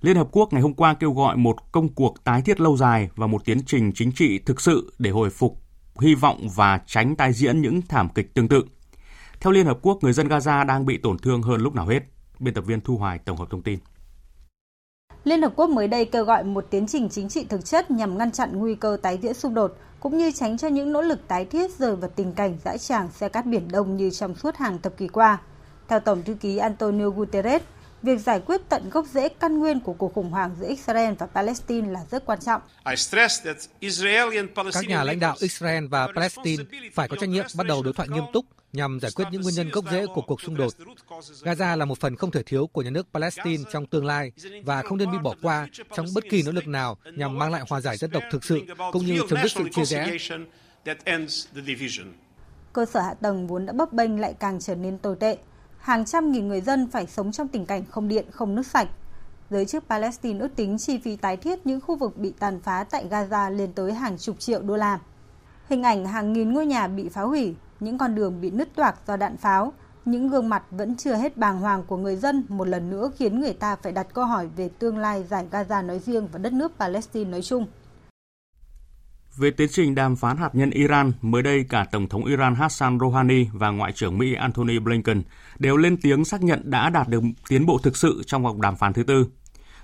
Liên Hợp Quốc ngày hôm qua kêu gọi một công cuộc tái thiết lâu dài và một tiến trình chính trị thực sự để hồi phục hy vọng và tránh tái diễn những thảm kịch tương tự. Theo Liên Hợp Quốc, người dân Gaza đang bị tổn thương hơn lúc nào hết. Biên tập viên Thu Hoài tổng hợp thông tin. Liên Hợp Quốc mới đây kêu gọi một tiến trình chính trị thực chất nhằm ngăn chặn nguy cơ tái diễn xung đột, cũng như tránh cho những nỗ lực tái thiết rơi vào tình cảnh dã tràng xe cát Biển Đông như trong suốt hàng thập kỷ qua. Theo Tổng thư ký Antonio Guterres, việc giải quyết tận gốc rễ căn nguyên của cuộc khủng hoảng giữa Israel và Palestine là rất quan trọng. Các nhà lãnh đạo Israel và Palestine phải có trách nhiệm bắt đầu đối thoại nghiêm túc nhằm giải quyết những nguyên nhân gốc rễ của cuộc xung đột. Gaza là một phần không thể thiếu của nhà nước Palestine trong tương lai và không nên bị bỏ qua trong bất kỳ nỗ lực nào nhằm mang lại hòa giải dân tộc thực sự cũng như chấm dứt sự chia rẽ. Cơ sở hạ tầng vốn đã bấp bênh lại càng trở nên tồi tệ hàng trăm nghìn người dân phải sống trong tình cảnh không điện, không nước sạch. Giới chức Palestine ước tính chi phí tái thiết những khu vực bị tàn phá tại Gaza lên tới hàng chục triệu đô la. Hình ảnh hàng nghìn ngôi nhà bị phá hủy, những con đường bị nứt toạc do đạn pháo, những gương mặt vẫn chưa hết bàng hoàng của người dân một lần nữa khiến người ta phải đặt câu hỏi về tương lai giải Gaza nói riêng và đất nước Palestine nói chung. Về tiến trình đàm phán hạt nhân Iran, mới đây cả Tổng thống Iran Hassan Rouhani và Ngoại trưởng Mỹ Antony Blinken đều lên tiếng xác nhận đã đạt được tiến bộ thực sự trong vòng đàm phán thứ tư.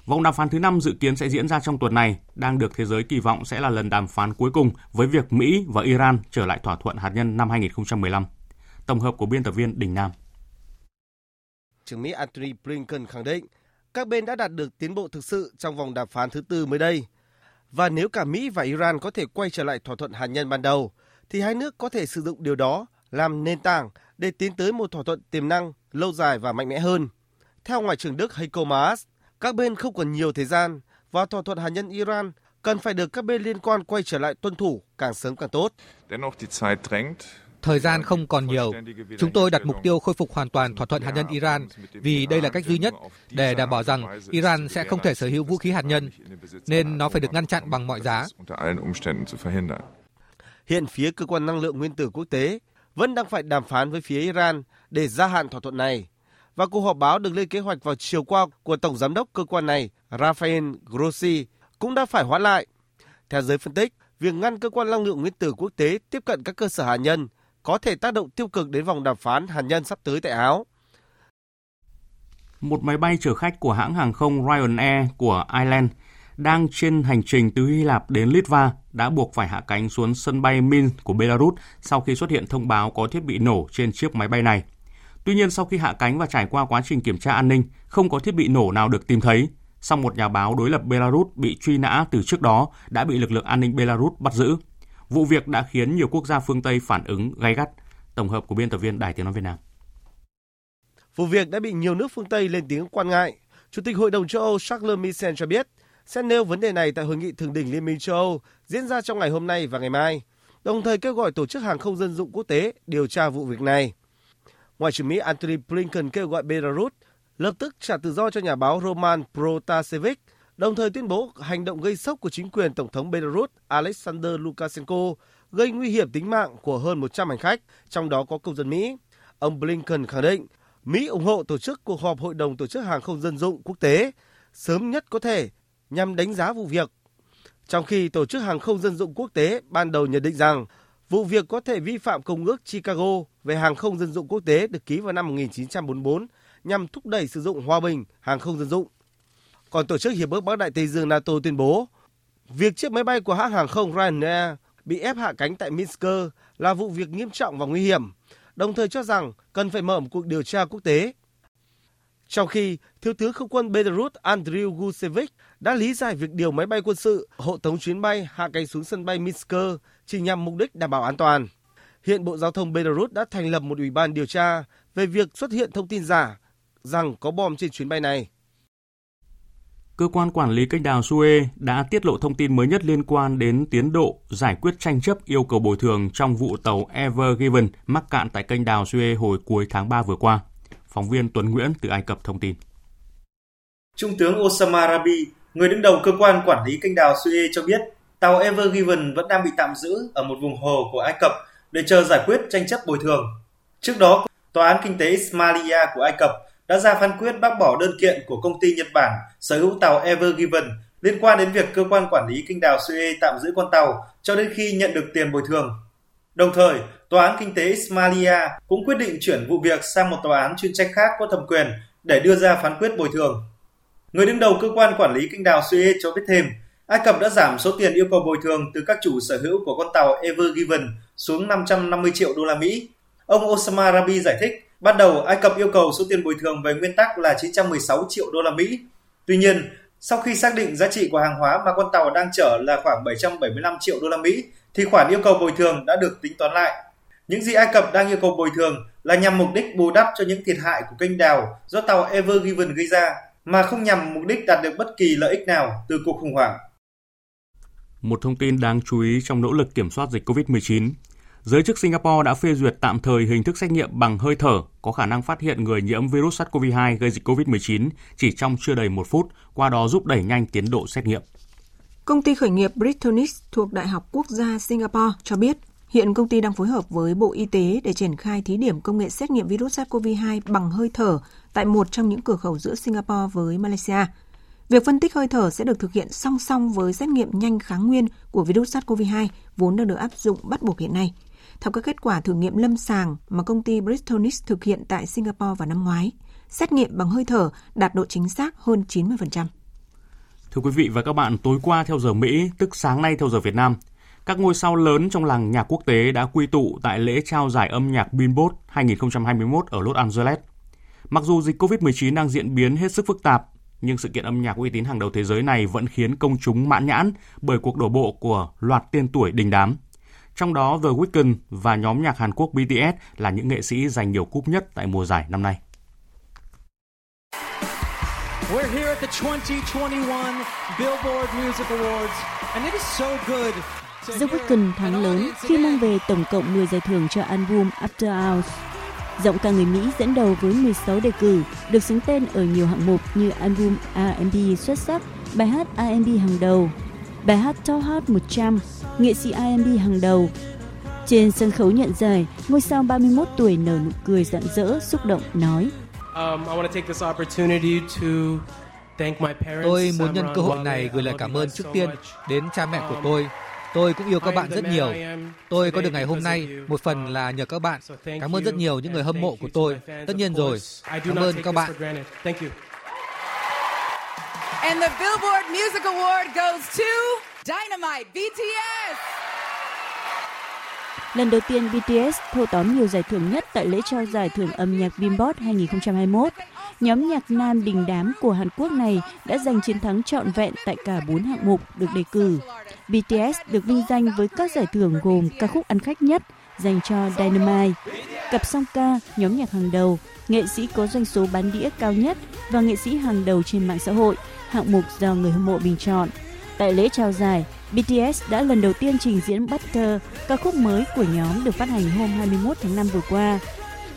Vòng đàm phán thứ năm dự kiến sẽ diễn ra trong tuần này, đang được thế giới kỳ vọng sẽ là lần đàm phán cuối cùng với việc Mỹ và Iran trở lại thỏa thuận hạt nhân năm 2015. Tổng hợp của biên tập viên Đình Nam. Trưởng Mỹ Antony Blinken khẳng định các bên đã đạt được tiến bộ thực sự trong vòng đàm phán thứ tư mới đây – và nếu cả Mỹ và Iran có thể quay trở lại thỏa thuận hạt nhân ban đầu, thì hai nước có thể sử dụng điều đó làm nền tảng để tiến tới một thỏa thuận tiềm năng, lâu dài và mạnh mẽ hơn. Theo Ngoại trưởng Đức Heiko Maas, các bên không còn nhiều thời gian và thỏa thuận hạt nhân Iran cần phải được các bên liên quan quay trở lại tuân thủ càng sớm càng tốt. Thời gian không còn nhiều. Chúng tôi đặt mục tiêu khôi phục hoàn toàn thỏa thuận hạt nhân Iran vì đây là cách duy nhất để đảm bảo rằng Iran sẽ không thể sở hữu vũ khí hạt nhân, nên nó phải được ngăn chặn bằng mọi giá. Hiện phía cơ quan năng lượng nguyên tử quốc tế vẫn đang phải đàm phán với phía Iran để gia hạn thỏa thuận này. Và cuộc họp báo được lên kế hoạch vào chiều qua của Tổng Giám đốc cơ quan này Rafael Grossi cũng đã phải hoãn lại. Theo giới phân tích, việc ngăn cơ quan năng lượng nguyên tử quốc tế tiếp cận các cơ sở hạt nhân có thể tác động tiêu cực đến vòng đàm phán hạt nhân sắp tới tại Áo. Một máy bay chở khách của hãng hàng không Ryanair của Ireland đang trên hành trình từ Hy Lạp đến Litva đã buộc phải hạ cánh xuống sân bay Minsk của Belarus sau khi xuất hiện thông báo có thiết bị nổ trên chiếc máy bay này. Tuy nhiên, sau khi hạ cánh và trải qua quá trình kiểm tra an ninh, không có thiết bị nổ nào được tìm thấy. Sau một nhà báo đối lập Belarus bị truy nã từ trước đó đã bị lực lượng an ninh Belarus bắt giữ. Vụ việc đã khiến nhiều quốc gia phương Tây phản ứng gay gắt. Tổng hợp của biên tập viên Đài Tiếng Nói Việt Nam. Vụ việc đã bị nhiều nước phương Tây lên tiếng quan ngại. Chủ tịch Hội đồng châu Âu Charles Michel cho biết sẽ nêu vấn đề này tại hội nghị thượng đỉnh Liên minh châu Âu diễn ra trong ngày hôm nay và ngày mai, đồng thời kêu gọi tổ chức hàng không dân dụng quốc tế điều tra vụ việc này. Ngoại trưởng Mỹ Antony Blinken kêu gọi Belarus lập tức trả tự do cho nhà báo Roman Protasevich đồng thời tuyên bố hành động gây sốc của chính quyền Tổng thống Belarus Alexander Lukashenko gây nguy hiểm tính mạng của hơn 100 hành khách, trong đó có công dân Mỹ. Ông Blinken khẳng định Mỹ ủng hộ tổ chức cuộc họp Hội đồng Tổ chức Hàng không Dân dụng Quốc tế sớm nhất có thể nhằm đánh giá vụ việc. Trong khi Tổ chức Hàng không Dân dụng Quốc tế ban đầu nhận định rằng vụ việc có thể vi phạm Công ước Chicago về hàng không dân dụng quốc tế được ký vào năm 1944 nhằm thúc đẩy sử dụng hòa bình hàng không dân dụng. Còn Tổ chức Hiệp ước Bắc Đại Tây Dương NATO tuyên bố việc chiếc máy bay của hãng hàng không Ryanair bị ép hạ cánh tại Minsk là vụ việc nghiêm trọng và nguy hiểm, đồng thời cho rằng cần phải mở một cuộc điều tra quốc tế. Trong khi Thiếu tướng không quân Belarus Andriy Gusevich đã lý giải việc điều máy bay quân sự hộ tống chuyến bay hạ cánh xuống sân bay Minsk chỉ nhằm mục đích đảm bảo an toàn. Hiện Bộ Giao thông Belarus đã thành lập một ủy ban điều tra về việc xuất hiện thông tin giả rằng có bom trên chuyến bay này. Cơ quan quản lý kênh đào Suez đã tiết lộ thông tin mới nhất liên quan đến tiến độ giải quyết tranh chấp yêu cầu bồi thường trong vụ tàu Ever Given mắc cạn tại kênh đào Suez hồi cuối tháng 3 vừa qua. Phóng viên Tuấn Nguyễn từ Ai Cập thông tin. Trung tướng Osama Rabi, người đứng đầu cơ quan quản lý kênh đào Suez cho biết, tàu Ever Given vẫn đang bị tạm giữ ở một vùng hồ của Ai Cập để chờ giải quyết tranh chấp bồi thường. Trước đó, Tòa án Kinh tế Ismailia của Ai Cập đã ra phán quyết bác bỏ đơn kiện của công ty Nhật Bản sở hữu tàu Ever Given liên quan đến việc cơ quan quản lý kinh đào Suez tạm giữ con tàu cho đến khi nhận được tiền bồi thường. Đồng thời, Tòa án Kinh tế Ismailia cũng quyết định chuyển vụ việc sang một tòa án chuyên trách khác có thẩm quyền để đưa ra phán quyết bồi thường. Người đứng đầu cơ quan quản lý kinh đào Suez cho biết thêm, Ai Cập đã giảm số tiền yêu cầu bồi thường từ các chủ sở hữu của con tàu Ever Given xuống 550 triệu đô la Mỹ. Ông Osama Rabi giải thích, ban đầu Ai Cập yêu cầu số tiền bồi thường về nguyên tắc là 916 triệu đô la Mỹ. Tuy nhiên, sau khi xác định giá trị của hàng hóa mà con tàu đang chở là khoảng 775 triệu đô la Mỹ, thì khoản yêu cầu bồi thường đã được tính toán lại. Những gì Ai Cập đang yêu cầu bồi thường là nhằm mục đích bù đắp cho những thiệt hại của kênh đào do tàu Ever Given gây ra, mà không nhằm mục đích đạt được bất kỳ lợi ích nào từ cuộc khủng hoảng. Một thông tin đáng chú ý trong nỗ lực kiểm soát dịch COVID-19. Giới chức Singapore đã phê duyệt tạm thời hình thức xét nghiệm bằng hơi thở có khả năng phát hiện người nhiễm virus SARS-CoV-2 gây dịch COVID-19 chỉ trong chưa đầy một phút, qua đó giúp đẩy nhanh tiến độ xét nghiệm. Công ty khởi nghiệp Britonis thuộc Đại học Quốc gia Singapore cho biết hiện công ty đang phối hợp với Bộ Y tế để triển khai thí điểm công nghệ xét nghiệm virus SARS-CoV-2 bằng hơi thở tại một trong những cửa khẩu giữa Singapore với Malaysia – Việc phân tích hơi thở sẽ được thực hiện song song với xét nghiệm nhanh kháng nguyên của virus SARS-CoV-2 vốn đang được áp dụng bắt buộc hiện nay. Theo các kết quả thử nghiệm lâm sàng mà công ty Bristonis thực hiện tại Singapore vào năm ngoái, xét nghiệm bằng hơi thở đạt độ chính xác hơn 90%. Thưa quý vị và các bạn, tối qua theo giờ Mỹ, tức sáng nay theo giờ Việt Nam, các ngôi sao lớn trong làng nhạc quốc tế đã quy tụ tại lễ trao giải âm nhạc Billboard 2021 ở Los Angeles. Mặc dù dịch COVID-19 đang diễn biến hết sức phức tạp, nhưng sự kiện âm nhạc uy tín hàng đầu thế giới này vẫn khiến công chúng mãn nhãn bởi cuộc đổ bộ của loạt tên tuổi đình đám. Trong đó The Weeknd và nhóm nhạc Hàn Quốc BTS là những nghệ sĩ giành nhiều cúp nhất tại mùa giải năm nay. We're here at the 2021 Billboard Music Awards and it is so good The Weeknd thắng lớn khi mang về tổng cộng 10 giải thưởng cho album After Hours. Giọng ca người Mỹ dẫn đầu với 16 đề cử, được xứng tên ở nhiều hạng mục như album R&B xuất sắc, bài hát R&B hàng đầu, bài hát Top Hot 100, nghệ sĩ R&B hàng đầu. Trên sân khấu nhận giải, ngôi sao 31 tuổi nở nụ cười rạng rỡ, xúc động nói. Um, tôi muốn nhân cơ hội này gửi lời cảm ơn trước tiên đến cha mẹ của tôi Tôi cũng yêu các bạn rất nhiều. Tôi có được ngày hôm nay một phần là nhờ các bạn. Cảm ơn rất nhiều những người hâm mộ của tôi. Tất nhiên rồi. Cảm ơn các bạn. And the Billboard Music Award goes to Dynamite BTS. Lần đầu tiên BTS thâu tóm nhiều giải thưởng nhất tại lễ trao giải thưởng âm nhạc Billboard 2021 nhóm nhạc nam đình đám của Hàn Quốc này đã giành chiến thắng trọn vẹn tại cả 4 hạng mục được đề cử. BTS được vinh danh với các giải thưởng gồm ca khúc ăn khách nhất dành cho Dynamite, cặp song ca, nhóm nhạc hàng đầu, nghệ sĩ có doanh số bán đĩa cao nhất và nghệ sĩ hàng đầu trên mạng xã hội, hạng mục do người hâm mộ bình chọn. Tại lễ trao giải, BTS đã lần đầu tiên trình diễn Butter, ca khúc mới của nhóm được phát hành hôm 21 tháng 5 vừa qua.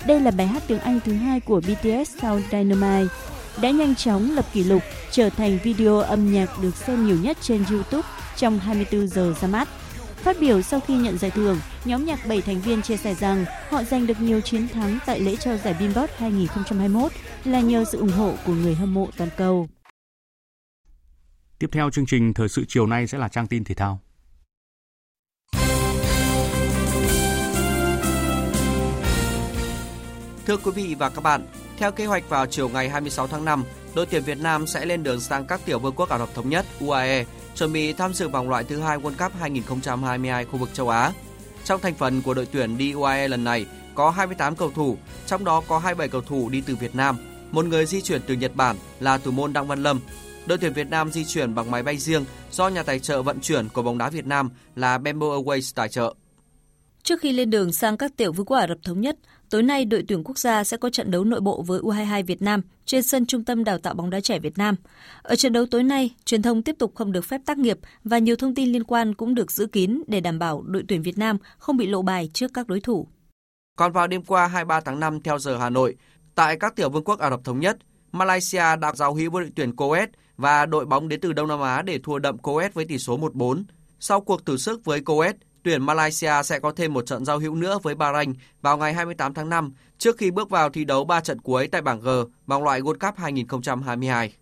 Đây là bài hát tiếng Anh thứ hai của BTS sau Dynamite, đã nhanh chóng lập kỷ lục trở thành video âm nhạc được xem nhiều nhất trên YouTube trong 24 giờ ra mắt. Phát biểu sau khi nhận giải thưởng, nhóm nhạc 7 thành viên chia sẻ rằng họ giành được nhiều chiến thắng tại lễ trao giải Billboard 2021 là nhờ sự ủng hộ của người hâm mộ toàn cầu. Tiếp theo chương trình thời sự chiều nay sẽ là trang tin thể thao. Thưa quý vị và các bạn, theo kế hoạch vào chiều ngày 26 tháng 5, đội tuyển Việt Nam sẽ lên đường sang các tiểu vương quốc Ả Rập Thống Nhất UAE chuẩn bị tham dự vòng loại thứ hai World Cup 2022 khu vực châu Á. Trong thành phần của đội tuyển đi UAE lần này có 28 cầu thủ, trong đó có 27 cầu thủ đi từ Việt Nam, một người di chuyển từ Nhật Bản là thủ môn Đặng Văn Lâm. Đội tuyển Việt Nam di chuyển bằng máy bay riêng do nhà tài trợ vận chuyển của bóng đá Việt Nam là Bamboo Airways tài trợ. Trước khi lên đường sang các tiểu vương quốc Ả Rập Thống Nhất, tối nay đội tuyển quốc gia sẽ có trận đấu nội bộ với U22 Việt Nam trên sân Trung tâm Đào tạo bóng đá trẻ Việt Nam. Ở trận đấu tối nay, truyền thông tiếp tục không được phép tác nghiệp và nhiều thông tin liên quan cũng được giữ kín để đảm bảo đội tuyển Việt Nam không bị lộ bài trước các đối thủ. Còn vào đêm qua 23 tháng 5 theo giờ Hà Nội, tại các tiểu vương quốc Ả Rập Thống Nhất, Malaysia đã giao hữu với đội tuyển Coes và đội bóng đến từ Đông Nam Á để thua đậm Coes với tỷ số 1-4. Sau cuộc thử sức với Coes, tuyển Malaysia sẽ có thêm một trận giao hữu nữa với Bahrain vào ngày 28 tháng 5 trước khi bước vào thi đấu 3 trận cuối tại bảng G vòng loại World Cup 2022.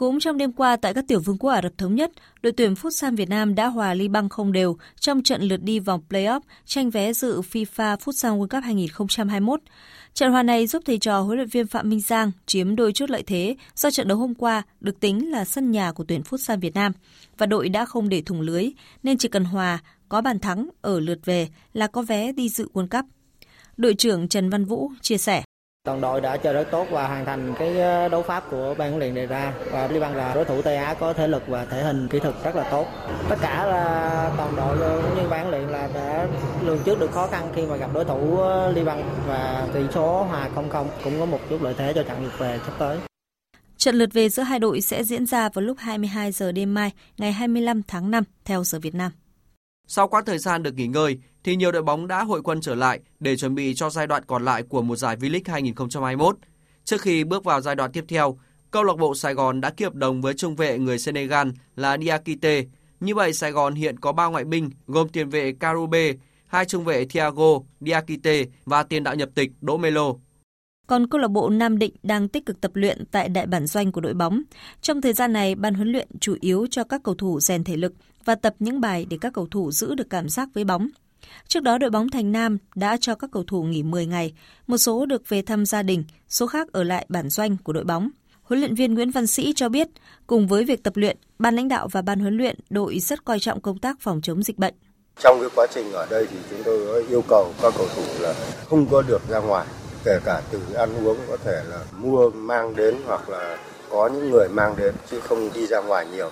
Cũng trong đêm qua tại các tiểu vương quốc Ả Rập Thống Nhất, đội tuyển Futsal Việt Nam đã hòa Liban không đều trong trận lượt đi vòng playoff tranh vé dự FIFA Futsal World Cup 2021. Trận hòa này giúp thầy trò huấn luyện viên Phạm Minh Giang chiếm đôi chút lợi thế do trận đấu hôm qua được tính là sân nhà của tuyển Futsal Việt Nam và đội đã không để thủng lưới nên chỉ cần hòa có bàn thắng ở lượt về là có vé đi dự World Cup. Đội trưởng Trần Văn Vũ chia sẻ. Toàn đội đã chơi rất tốt và hoàn thành cái ờ, đấu pháp của ban huấn luyện đề ra và Liban là đối thủ Tây Á có thể lực và thể hình kỹ thuật rất là tốt. Tất cả là toàn đội cũng như ban huấn luyện là đã lường trước được khó khăn khi mà gặp đối thủ ờ, Liban và tỷ số hòa 0-0 cũng có một chút lợi thế cho trận lượt về sắp tới. Trận lượt về giữa hai đội sẽ diễn ra vào lúc 22 giờ đêm mai, ngày 25 tháng 5 theo giờ Việt Nam. Sau quãng thời gian được nghỉ ngơi, thì nhiều đội bóng đã hội quân trở lại để chuẩn bị cho giai đoạn còn lại của một giải V-League 2021. Trước khi bước vào giai đoạn tiếp theo, câu lạc bộ Sài Gòn đã ký hợp đồng với trung vệ người Senegal là Diakite. Như vậy, Sài Gòn hiện có 3 ngoại binh gồm tiền vệ Karube, hai trung vệ Thiago, Diakite và tiền đạo nhập tịch Đỗ Melo. Còn câu lạc bộ Nam Định đang tích cực tập luyện tại đại bản doanh của đội bóng. Trong thời gian này, ban huấn luyện chủ yếu cho các cầu thủ rèn thể lực và tập những bài để các cầu thủ giữ được cảm giác với bóng. Trước đó, đội bóng Thành Nam đã cho các cầu thủ nghỉ 10 ngày, một số được về thăm gia đình, số khác ở lại bản doanh của đội bóng. Huấn luyện viên Nguyễn Văn Sĩ cho biết, cùng với việc tập luyện, ban lãnh đạo và ban huấn luyện đội rất coi trọng công tác phòng chống dịch bệnh. Trong cái quá trình ở đây thì chúng tôi yêu cầu các cầu thủ là không có được ra ngoài, kể cả từ ăn uống có thể là mua mang đến hoặc là có những người mang đến chứ không đi ra ngoài nhiều.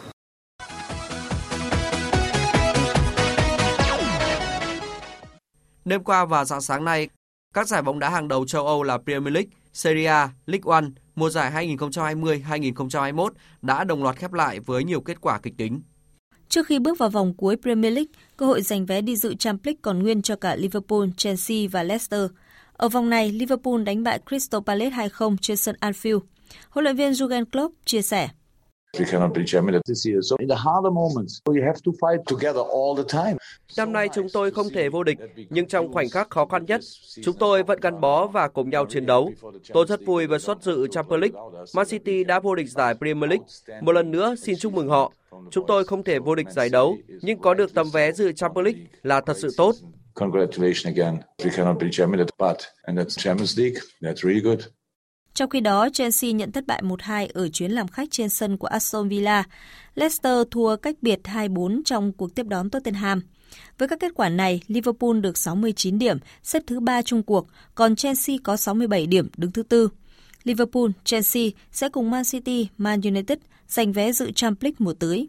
Đêm qua và dạng sáng nay, các giải bóng đá hàng đầu châu Âu là Premier League, Serie A, League One mùa giải 2020-2021 đã đồng loạt khép lại với nhiều kết quả kịch tính. Trước khi bước vào vòng cuối Premier League, cơ hội giành vé đi dự Champions League còn nguyên cho cả Liverpool, Chelsea và Leicester. Ở vòng này, Liverpool đánh bại Crystal Palace 2-0 trên sân Anfield. Huấn luyện viên Jurgen Klopp chia sẻ. Năm nay chúng tôi không thể vô địch, nhưng trong khoảnh khắc khó khăn nhất, chúng tôi vẫn gắn bó và cùng nhau chiến đấu. Tôi rất vui với suất dự Champions League. Man City đã vô địch giải Premier League. Một lần nữa xin chúc mừng họ. Chúng tôi không thể vô địch giải đấu, nhưng có được tấm vé dự Champions League là thật sự tốt. Congratulations again. We cannot be champions, but and that's Champions League. That's really good. Trong khi đó, Chelsea nhận thất bại 1-2 ở chuyến làm khách trên sân của Aston Villa. Leicester thua cách biệt 2-4 trong cuộc tiếp đón Tottenham. Với các kết quả này, Liverpool được 69 điểm, xếp thứ 3 chung cuộc, còn Chelsea có 67 điểm, đứng thứ tư. Liverpool, Chelsea sẽ cùng Man City, Man United giành vé dự Champions League mùa tới.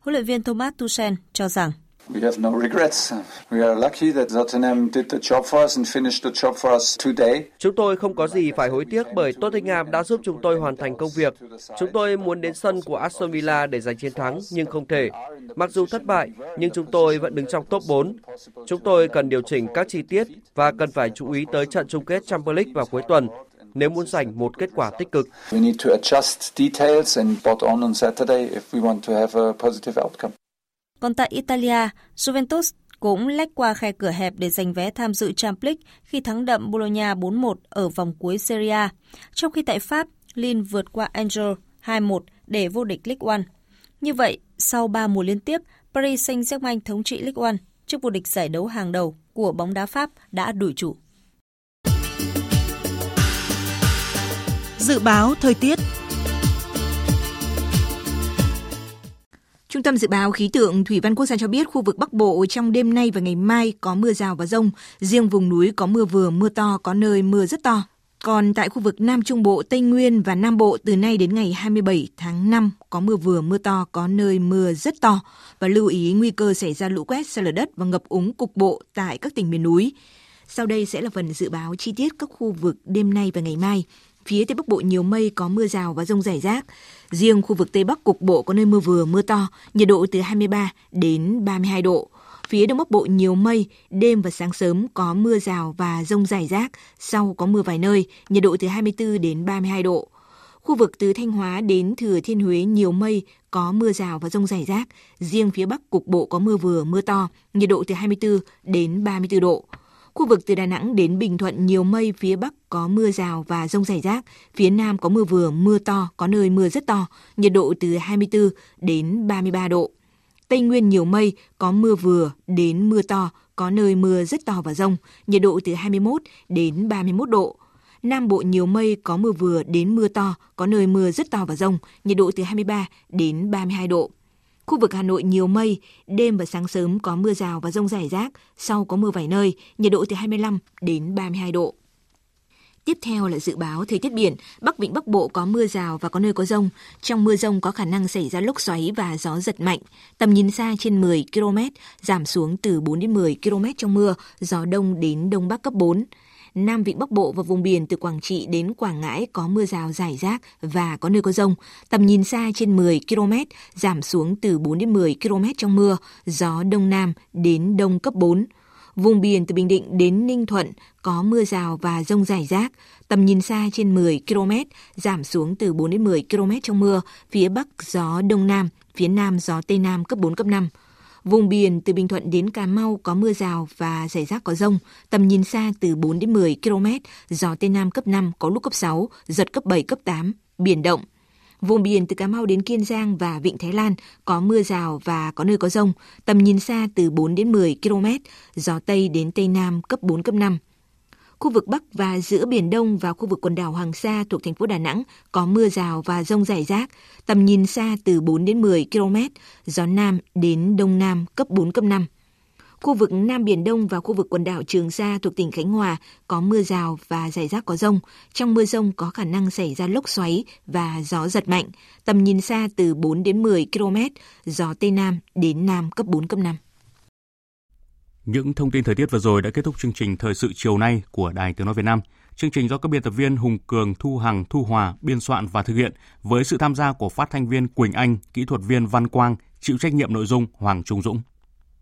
Huấn luyện viên Thomas Tuchel cho rằng We have no regrets. We are lucky that Tottenham did the job for us and finished the job for us today. Chúng tôi không có gì phải hối tiếc bởi Tottenham đã giúp chúng tôi hoàn thành công việc. Chúng tôi muốn đến sân của Aston Villa để giành chiến thắng nhưng không thể. Mặc dù thất bại, nhưng chúng tôi vẫn đứng trong top 4. Chúng tôi cần điều chỉnh các chi tiết và cần phải chú ý tới trận chung kết Champions League vào cuối tuần nếu muốn giành một kết quả tích cực. We need to adjust details and spot on on Saturday if we want to have a positive outcome. Còn tại Italia, Juventus cũng lách qua khe cửa hẹp để giành vé tham dự Champions League khi thắng đậm Bologna 4-1 ở vòng cuối Serie A. Trong khi tại Pháp, Lille vượt qua Angel 2-1 để vô địch League One. Như vậy, sau 3 mùa liên tiếp, Paris Saint-Germain thống trị League One chức vô địch giải đấu hàng đầu của bóng đá Pháp đã đuổi chủ. Dự báo thời tiết Trung tâm Dự báo Khí tượng Thủy văn Quốc gia cho biết khu vực Bắc Bộ trong đêm nay và ngày mai có mưa rào và rông, riêng vùng núi có mưa vừa, mưa to, có nơi mưa rất to. Còn tại khu vực Nam Trung Bộ, Tây Nguyên và Nam Bộ từ nay đến ngày 27 tháng 5 có mưa vừa, mưa to, có nơi mưa rất to và lưu ý nguy cơ xảy ra lũ quét, sạt lở đất và ngập úng cục bộ tại các tỉnh miền núi. Sau đây sẽ là phần dự báo chi tiết các khu vực đêm nay và ngày mai. Phía Tây Bắc Bộ nhiều mây có mưa rào và rông rải rác. Riêng khu vực Tây Bắc cục bộ có nơi mưa vừa, mưa to, nhiệt độ từ 23 đến 32 độ. Phía Đông Bắc Bộ nhiều mây, đêm và sáng sớm có mưa rào và rông rải rác, sau có mưa vài nơi, nhiệt độ từ 24 đến 32 độ. Khu vực từ Thanh Hóa đến Thừa Thiên Huế nhiều mây, có mưa rào và rông rải rác. Riêng phía Bắc cục bộ có mưa vừa, mưa to, nhiệt độ từ 24 đến 34 độ. Khu vực từ Đà Nẵng đến Bình Thuận nhiều mây, phía Bắc có mưa rào và rông rải rác, phía Nam có mưa vừa, mưa to, có nơi mưa rất to, nhiệt độ từ 24 đến 33 độ. Tây Nguyên nhiều mây, có mưa vừa đến mưa to, có nơi mưa rất to và rông, nhiệt độ từ 21 đến 31 độ. Nam Bộ nhiều mây, có mưa vừa đến mưa to, có nơi mưa rất to và rông, nhiệt độ từ 23 đến 32 độ. Khu vực Hà Nội nhiều mây, đêm và sáng sớm có mưa rào và rông rải rác, sau có mưa vài nơi, nhiệt độ từ 25 đến 32 độ. Tiếp theo là dự báo thời tiết biển, Bắc Vịnh Bắc Bộ có mưa rào và có nơi có rông. Trong mưa rông có khả năng xảy ra lốc xoáy và gió giật mạnh. Tầm nhìn xa trên 10 km, giảm xuống từ 4 đến 10 km trong mưa, gió đông đến đông bắc cấp 4. Nam Vịnh Bắc Bộ và vùng biển từ Quảng Trị đến Quảng Ngãi có mưa rào rải rác và có nơi có rông. Tầm nhìn xa trên 10 km, giảm xuống từ 4 đến 10 km trong mưa, gió Đông Nam đến Đông cấp 4. Vùng biển từ Bình Định đến Ninh Thuận có mưa rào và rông rải rác, tầm nhìn xa trên 10 km, giảm xuống từ 4 đến 10 km trong mưa, phía Bắc gió Đông Nam, phía Nam gió Tây Nam cấp 4, cấp 5. Vùng biển từ Bình Thuận đến Cà Mau có mưa rào và rải rác có rông, tầm nhìn xa từ 4 đến 10 km, gió Tây Nam cấp 5, có lúc cấp 6, giật cấp 7, cấp 8, biển động. Vùng biển từ Cà Mau đến Kiên Giang và Vịnh Thái Lan có mưa rào và có nơi có rông, tầm nhìn xa từ 4 đến 10 km, gió Tây đến Tây Nam cấp 4, cấp 5. Khu vực Bắc và giữa Biển Đông và khu vực quần đảo Hoàng Sa thuộc thành phố Đà Nẵng có mưa rào và rông rải rác, tầm nhìn xa từ 4 đến 10 km, gió Nam đến Đông Nam cấp 4, cấp 5. Khu vực Nam Biển Đông và khu vực quần đảo Trường Sa thuộc tỉnh Khánh Hòa có mưa rào và rải rác có rông. Trong mưa rông có khả năng xảy ra lốc xoáy và gió giật mạnh. Tầm nhìn xa từ 4 đến 10 km, gió Tây Nam đến Nam cấp 4, cấp 5. Những thông tin thời tiết vừa rồi đã kết thúc chương trình Thời sự chiều nay của Đài Tiếng Nói Việt Nam. Chương trình do các biên tập viên Hùng Cường, Thu Hằng, Thu Hòa biên soạn và thực hiện với sự tham gia của phát thanh viên Quỳnh Anh, kỹ thuật viên Văn Quang, chịu trách nhiệm nội dung Hoàng Trung Dũng.